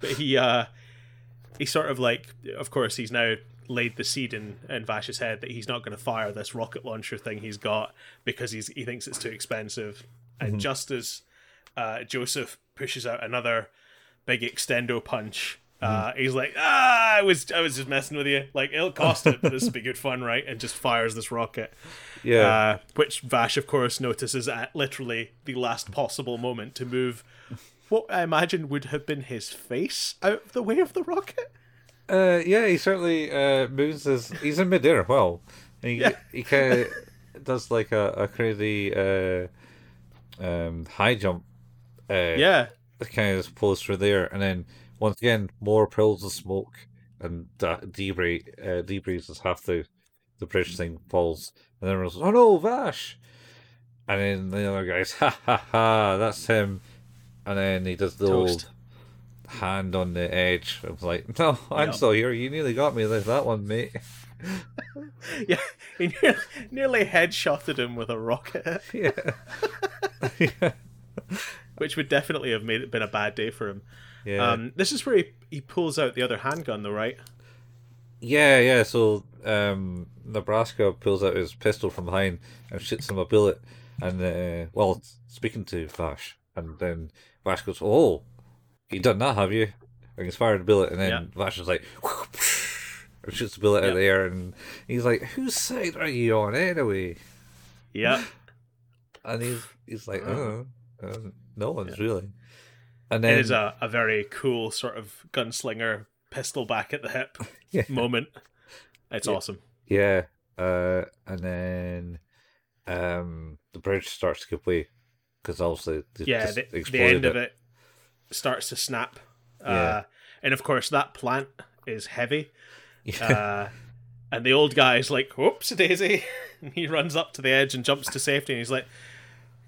but he uh he sort of like of course he's now laid the seed in in Vash's head that he's not going to fire this rocket launcher thing he's got because he's he thinks it's too expensive and just as uh Joseph pushes out another big extendo punch uh, he's like, ah, I was, I was just messing with you. Like, it'll cost it, but this will be good fun, right? And just fires this rocket.
Yeah,
Uh, which Vash, of course, notices at literally the last possible moment to move what I imagine would have been his face out of the way of the rocket.
uh, yeah. He certainly uh, moves his. He's in midair. Well, he
Yeah.
he kind of does like a, a crazy uh, um, high jump. Uh,
Yeah, that
kind of just pulls through there, and then once again more pills of smoke and da- debris. Uh, debris as half the the bridge thing falls, and then everyone's oh no, Vash, and then the other guys, ha ha ha, that's him, and then he does the
Toast.
old hand on the edge. I was like, no, I'm
Yep.
still here. You nearly got me with that one, mate. *laughs*
yeah. He nearly, nearly headshotted him with a rocket, *laughs*
yeah. yeah. *laughs*
which would definitely have made it been a bad day for him.
Yeah.
Um, this is where he, he pulls out the other handgun, though, right?
Yeah, yeah. So um, Nebraska pulls out his pistol from behind and shoots him a bullet. And uh, well, speaking to Vash, and then Vash goes, "Oh, you done that, have you?" And he's fired a bullet, and then
Yeah.
Vash is like, *laughs* and shoots the bullet out of the air, and he's like, "Whose side are you on anyway?"
Yeah. *laughs*
And he's he's like, "Oh, no one's really." And then
is a, a very cool sort of gunslinger pistol back at the hip *laughs*
Yeah.
moment. It's
Yeah.
awesome.
Yeah, uh, and then um, the bridge starts to give way because obviously
yeah,
just
the, the end of it starts to snap. Uh, and of course, that plant is heavy.
Yeah,
Uh, and the old guy is like, whoops, daisy. *laughs* And he runs up to the edge and jumps to safety. And he's like,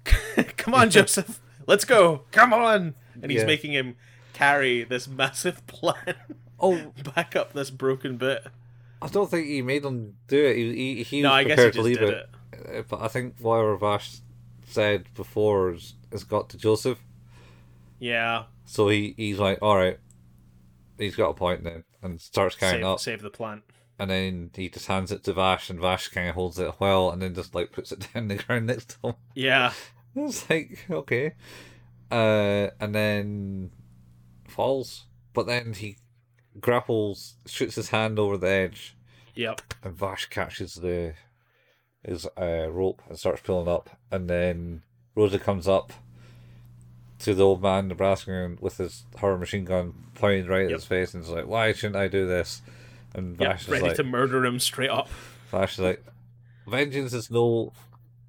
*laughs* come on, Joseph, let's go. Come on. And he's
Yeah.
making him carry this massive *laughs* plant
oh,
back up this broken bit.
I don't think he made them do it. He he, he was
I guess he
prepared
just
to leave
did
it.
it.
Uh, but I think whatever Vash said before has, has got to Joseph,
Yeah,
so he he's like, all right, he's got a point then, and starts counting
save,
up,
save the plant.
and then he just hands it to Vash, and Vash kind of holds it well, and then just like puts it *laughs* down the ground next to him.
Yeah, *laughs*
It's like okay, uh, and then falls, but then he grapples, shoots his hand over the edge,
yep.
and Vash catches the his uh, rope and starts pulling up, and then Rosa comes up to the old man Nebraska and with his her machine gun pointed right at
Yep.
his face, and is like, "Why shouldn't I do this?" And
Yep,
Vash is
ready
like,
to murder him straight up.
Vash is like, "Vengeance is no,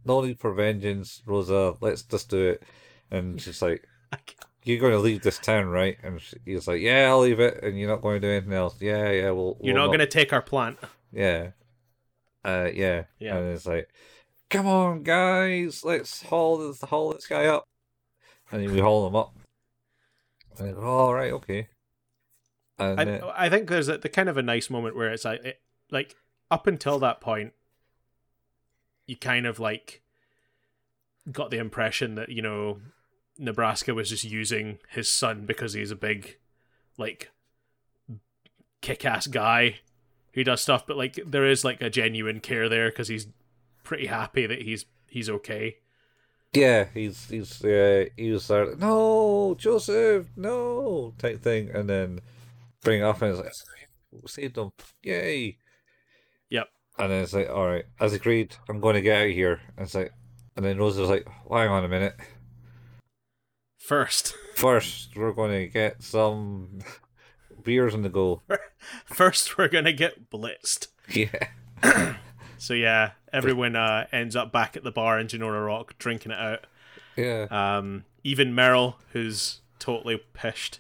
no need for vengeance, Rosa. Let's just do it." And she's like, *laughs* "You're going to leave this town, right?" And she, he's like, "Yeah, I'll leave it, and you're not going to do anything else." Yeah, yeah, well,
You're
we'll
not going to take our plant.
yeah. Uh, yeah.
Yeah.
And it's like, come on, guys, let's haul this haul this guy up. And then we haul him up. And I all right, okay. And
I,
uh,
I think there's a, the kind of a nice moment where it's like, it, like up until that point, you kind of like got the impression that you know Nebraska was just using his son because he's a big, like, kick-ass guy who does stuff. But like, there is like a genuine care there because he's pretty happy that he's he's okay.
yeah, he's he's uh, he was like, no, Joseph, no, type thing, and then bring it up and it's like, saved him, yay.
Yep.
And then it's like, all right, as agreed, I'm going to get out of here. And it's like, and then Rosa's like, well, hang on a minute.
First,
First, we're going to get some beers on the go. *laughs*
first we're gonna get blitzed.
Yeah. *clears throat*
So yeah, everyone uh, ends up back at the bar in Jeneora Rock drinking it out.
Yeah.
Um, even Meryl, who's totally pissed.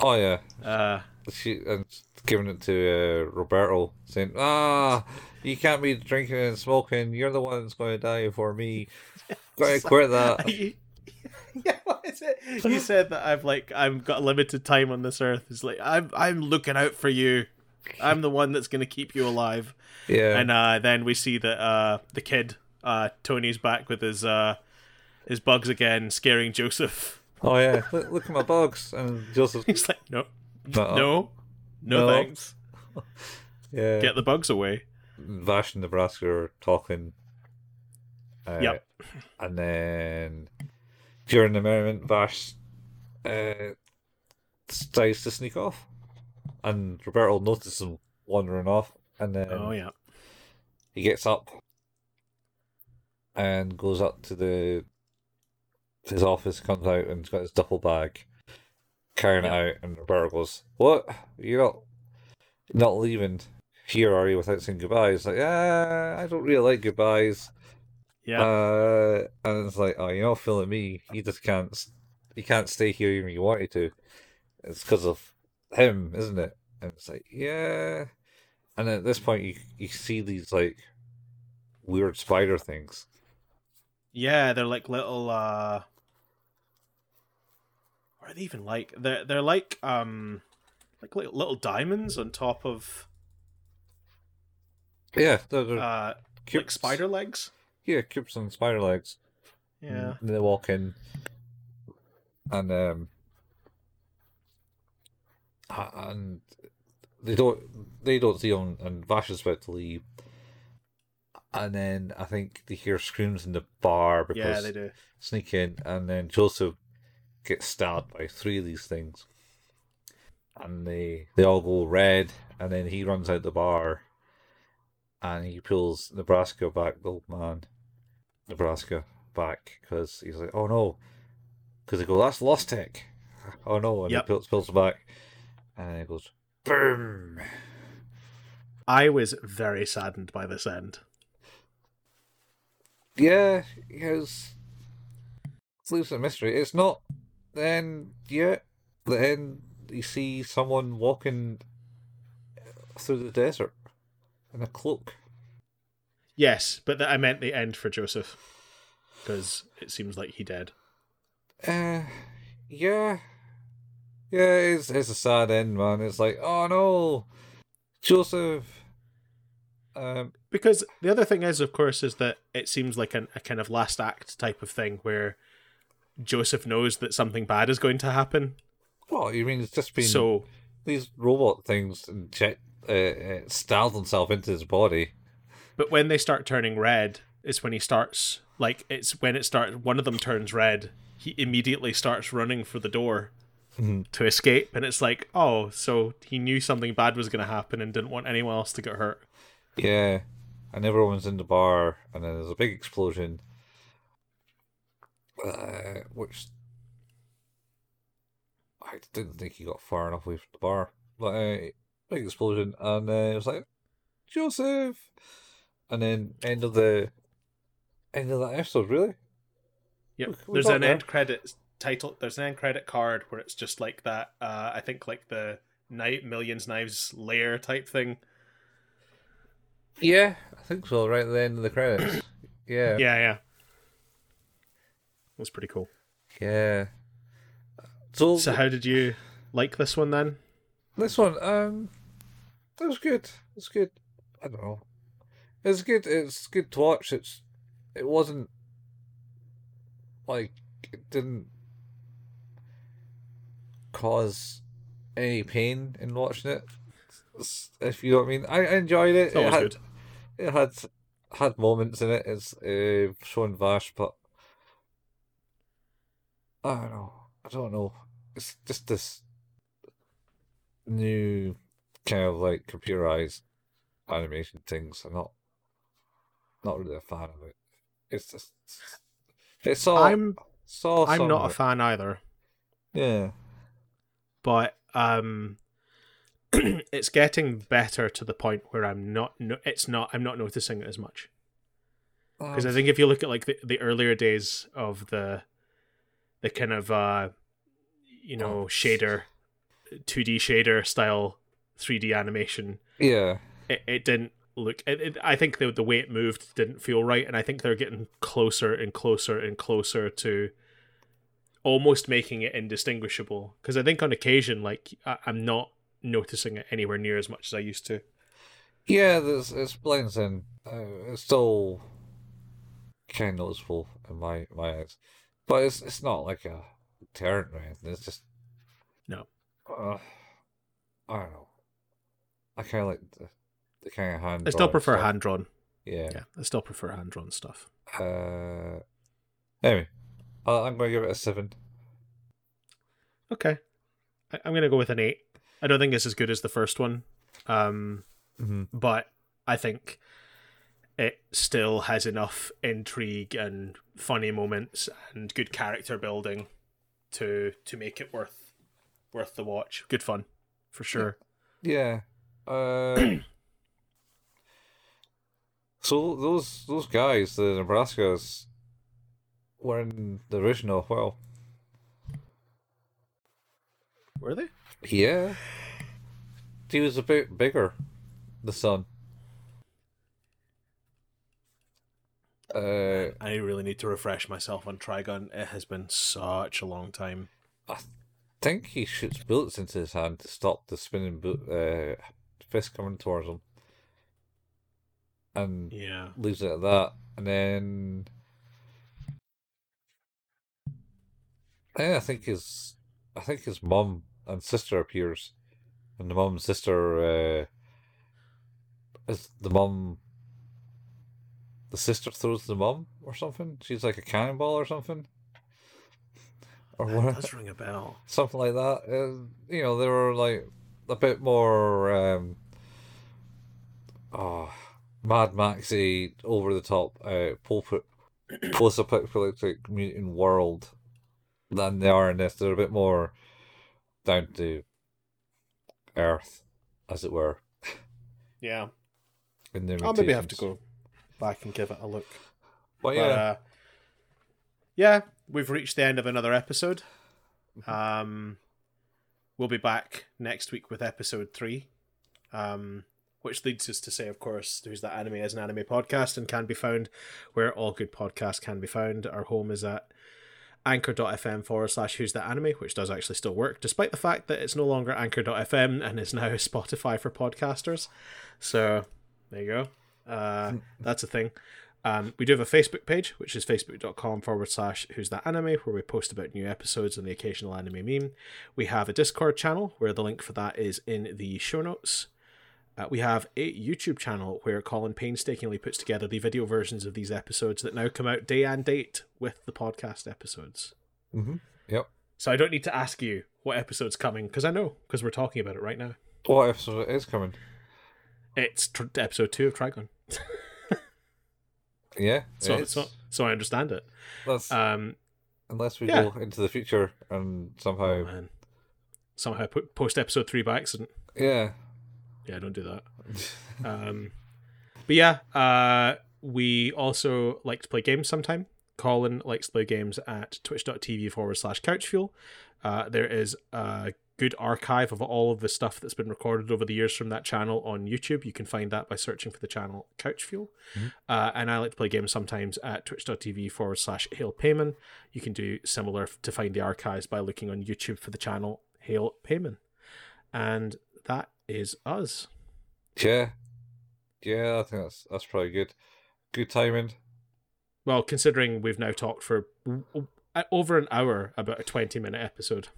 Oh, yeah.
Uh,
She and giving it to uh, Roberto, saying, "Ah, you can't be drinking and smoking. You're the one that's going to die for me. *laughs* Got to quit that." *laughs*
yeah, what is it? You said that I've like I've got limited time on this earth. It's like I'm I'm looking out for you. I'm the one that's gonna keep you alive.
Yeah.
And uh, then we see that uh, the kid, uh, Tony's back with his uh, his bugs again, scaring Joseph.
Oh yeah. Look, look at my bugs. And Joseph.
He's like, no,
Uh-uh.
no, no,
No.
thanks. *laughs*
Yeah.
Get the bugs away.
Vash and Nebraska are talking. Uh,
Yep.
And then during the moment Vash uh, decides to sneak off, and Roberto notices him wandering off, and then
Oh yeah.
he gets up and goes up to the his office, comes out and he's got his duffel bag, carrying it out, and Roberto goes, "What? You're not not leaving here, are you, without saying goodbye?" He's like, "Ah, I don't really like goodbyes."
Yeah.
Uh, and it's like, "Oh, you're not feeling me. You just can't. You can't stay here even if you wanted to. It's because of him, isn't it?" And it's like, "Yeah." And at this point, you you see these like weird spider things.
Yeah, they're like little uh what are they even like? They're they're like um like little diamonds on top of
Yeah, they're,
uh like spider legs.
Yeah, cubes and spider legs.
Yeah.
And they walk in, and um, and they don't they don't see him, and Vash is about to leave. And then I think they hear screams in the bar because
Yeah, they do.
sneak in, and then Joseph gets stabbed by three of these things, and they they all go red, and then he runs out the bar, and he pulls Nebraska back, the old man, Nebraska back because he's like, oh no, because they go that's Lost Tech, *laughs* oh no, and
Yep.
he pulls, pulls back, and he goes boom.
I was very saddened by this end.
Yeah, yes. It leaves a mystery. It's not then yet. Then you see someone walking through the desert in a cloak.
Yes, but that I meant the end for Joseph because it seems like he dead.
Uh, yeah, yeah. It's it's a sad end, man. It's like, oh no, Joseph. Um,
Because the other thing is, of course, is that it seems like an, a kind of last act type of thing where Joseph knows that something bad is going to happen.
Well, you mean? It's just been
So
these robot things and check, uh, uh, styled themselves into his body.
But when they start turning red, is when he starts like it's when it starts. One of them turns red. He immediately starts running for the door
Mhm.
to escape, and it's like, oh, so he knew something bad was going to happen and didn't want anyone else to get hurt.
Yeah, and everyone's in the bar, and then there's a big explosion, uh, which I didn't think he got far enough away from the bar. But uh, big explosion, and uh, it was like Joseph, and then end of the end of that episode. Really?
Yep.
We- we
an
there.
end credit title. There's an end credit card where it's just like that. Uh, I think like the night millions knives layer type thing.
Yeah, I think so. Right at the end of the credits. *coughs* Yeah,
Yeah, yeah. That's pretty cool.
yeah. So,
So how did you like this one then?
This one, um, it was good. It's good. I don't know. It's good. It's good to watch. It's. It wasn't like it didn't cause any pain in watching it. If you know what I mean, I, I enjoyed it. It had,
good.
It had had moments in it. It's uh, showing Vash, but I don't know. I don't know. It's just this new kind of like computerized animation things. I'm not not really a fan of it. It's just it's all.
I'm
saw
I'm not a fan either,
Yeah,
but um, *clears throat* it's getting better to the point where I'm not. No, it's not. I'm not noticing it as much because I
Um,
think if you look at like the, the earlier days of the the kind of uh you know
Oh.
shader 2D shader style 3D animation
yeah,
it, it didn't look it, it, I think the the way it moved didn't feel right and I think they're getting closer and closer and closer to almost making it indistinguishable because I think on occasion like I, I'm not noticing it anywhere near as much as I used to
yeah. There's it's blends in. Uh, it's still kind of noticeable in my my eyes, but it's it's not like a deterrent or anything. It's just
No.
Uh, I don't know. I kind of like the, the kind of hand.
I still prefer hand drawn
Yeah.
yeah I still prefer hand drawn stuff
Uh. Anyway, I'm going to give it a seven.
Okay. I- I'm gonna go with an eight. I don't think it's as good as the first one, um,
Mm-hmm.
but I think it still has enough intrigue and funny moments and good character building to to make it worth worth the watch. Good fun, for sure.
Yeah. Uh. *clears throat* so those those guys, the Nebraskas, were in the original. Well,
Were they?
yeah. He was a bit bigger, the son. Uh,
I really need to refresh myself on Trigun. It has been such a long time.
I think he shoots bullets into his hand to stop the spinning bo- uh, fist coming towards him, and
Yeah.
leaves it at that. And then, then I think his, I think his mum and sister appears, and the mum and sister, uh, is the mum. The sister throws the mum or something. She's like a cannonball or something. Or
That
what?
does ring a bell.
something like that. Uh, you know, they were like a bit more um, oh, Mad Maxy, over the top, uh, pulpit, *clears throat* post-apocalyptic mutant world than they are in this. They're a bit more down to earth, as it were.
Yeah. *laughs*
In their
I'll maybe have to go back and give it a look.
But
But,
yeah,
uh, yeah, we've reached the end of another episode. Um, we'll be back next week with episode three, um, which leads us to say, of course, Who's That Anime is an anime podcast and can be found where all good podcasts can be found. Our home is at anchor.fm forward slash Who's That Anime, which does actually still work, despite the fact that it's no longer anchor.fm and is now *laughs* Spotify for podcasters. So there you go. Uh, that's a thing. Um, we do have a Facebook page, which is facebook.com forward slash who's that anime, where we post about new episodes and the occasional anime meme. We have a Discord channel, where the link for that is in the show notes. Uh, we have a YouTube channel where Colin painstakingly puts together the video versions of these episodes that now come out day and date with the podcast episodes.
hmm yep.
So I don't need to ask you what episode's coming, because I know, because we're talking about it right now.
What episode is coming?
It's tr- episode two of Trigun. *laughs*
Yeah,
So, so, so I understand it.
That's
Um,
unless we
yeah.
go into the future and somehow,
Oh. Somehow put post episode three by accident.
yeah.
Yeah, don't do that. Um, but yeah, uh, we also like to play games sometime. Colin likes to play games at twitch.tv forward slash couchfuel. Uh, there is a good archive of all of the stuff that's been recorded over the years from that channel on YouTube. You can find that by searching for the channel Couchfuel.
Mhm.
Uh, and I like to play games sometimes at twitch.tv forward slash Hail Paimon. You can do similar to find the archives by looking on YouTube for the channel Hail Paimon. And that is us.
Yeah, yeah, I think that's that's probably good. Good timing.
Well, considering we've now talked for over an hour about a 20 minute episode.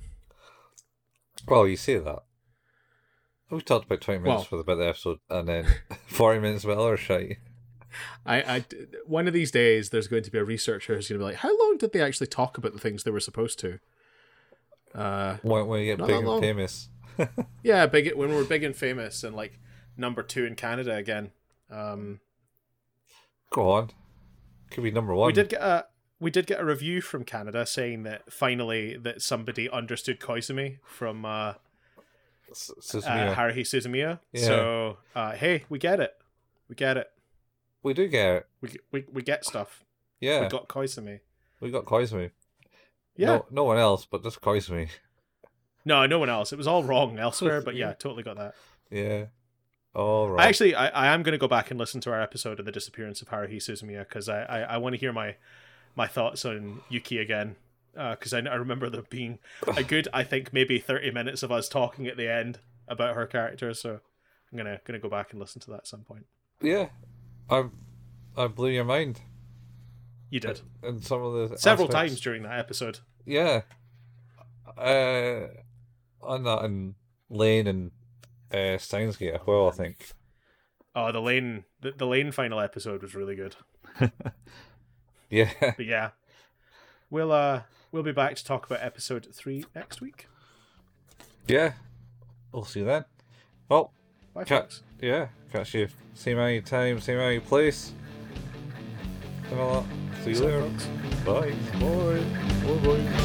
Well, you say that. We talked about twenty minutes
Well-
for the bit of the episode, and then *laughs* forty minutes about other shite.
I, I, one of these days, there's going to be a researcher who's going to be like, how long did they actually talk about the things they were supposed to? Uh,
When, you get big and famous,
yeah, big when we're big and famous and like number two in Canada again. Um,
Go on. Could be number one.
We did get a we did get a review from Canada saying that finally that somebody understood Koizumi from uh, uh, Haruhi Suzumiya.
Yeah.
So uh, hey, we get it. We get it.
we do get it.
We we, we get stuff.
Yeah,
We got Koizumi.
we got Koizumi.
Yeah.
No, no one else, but just Koizumi. *laughs*
No, no one else. It was all wrong elsewhere, but yeah, *laughs* totally got that.
Yeah. All right.
I actually, I, I am going to go back and listen to our episode of the disappearance of Haruhi Suzumiya because I, I, I want to hear my my thoughts on Yuki again because I, I remember there being a *laughs* good, I think maybe thirty minutes of us talking at the end about her character. So I'm gonna gonna go back and listen to that at some point.
yeah. I, I blew your mind
You did
in some of the
several
aspects.
times during that episode.
Yeah. Uh, on that and Lain and uh, Steins Gate as well. I think.
Oh, the Lain, the, the Lain final episode was really good. *laughs*
Yeah.
But yeah, we'll uh we'll be back to talk about episode three next week.
yeah. We'll see you then. Well,
Bye,
Cat.
folks.
Yeah. Catch you same any time, same any place. And all that. See you
So,
later.
folks.
Bye.
Bye. Bye. Bye.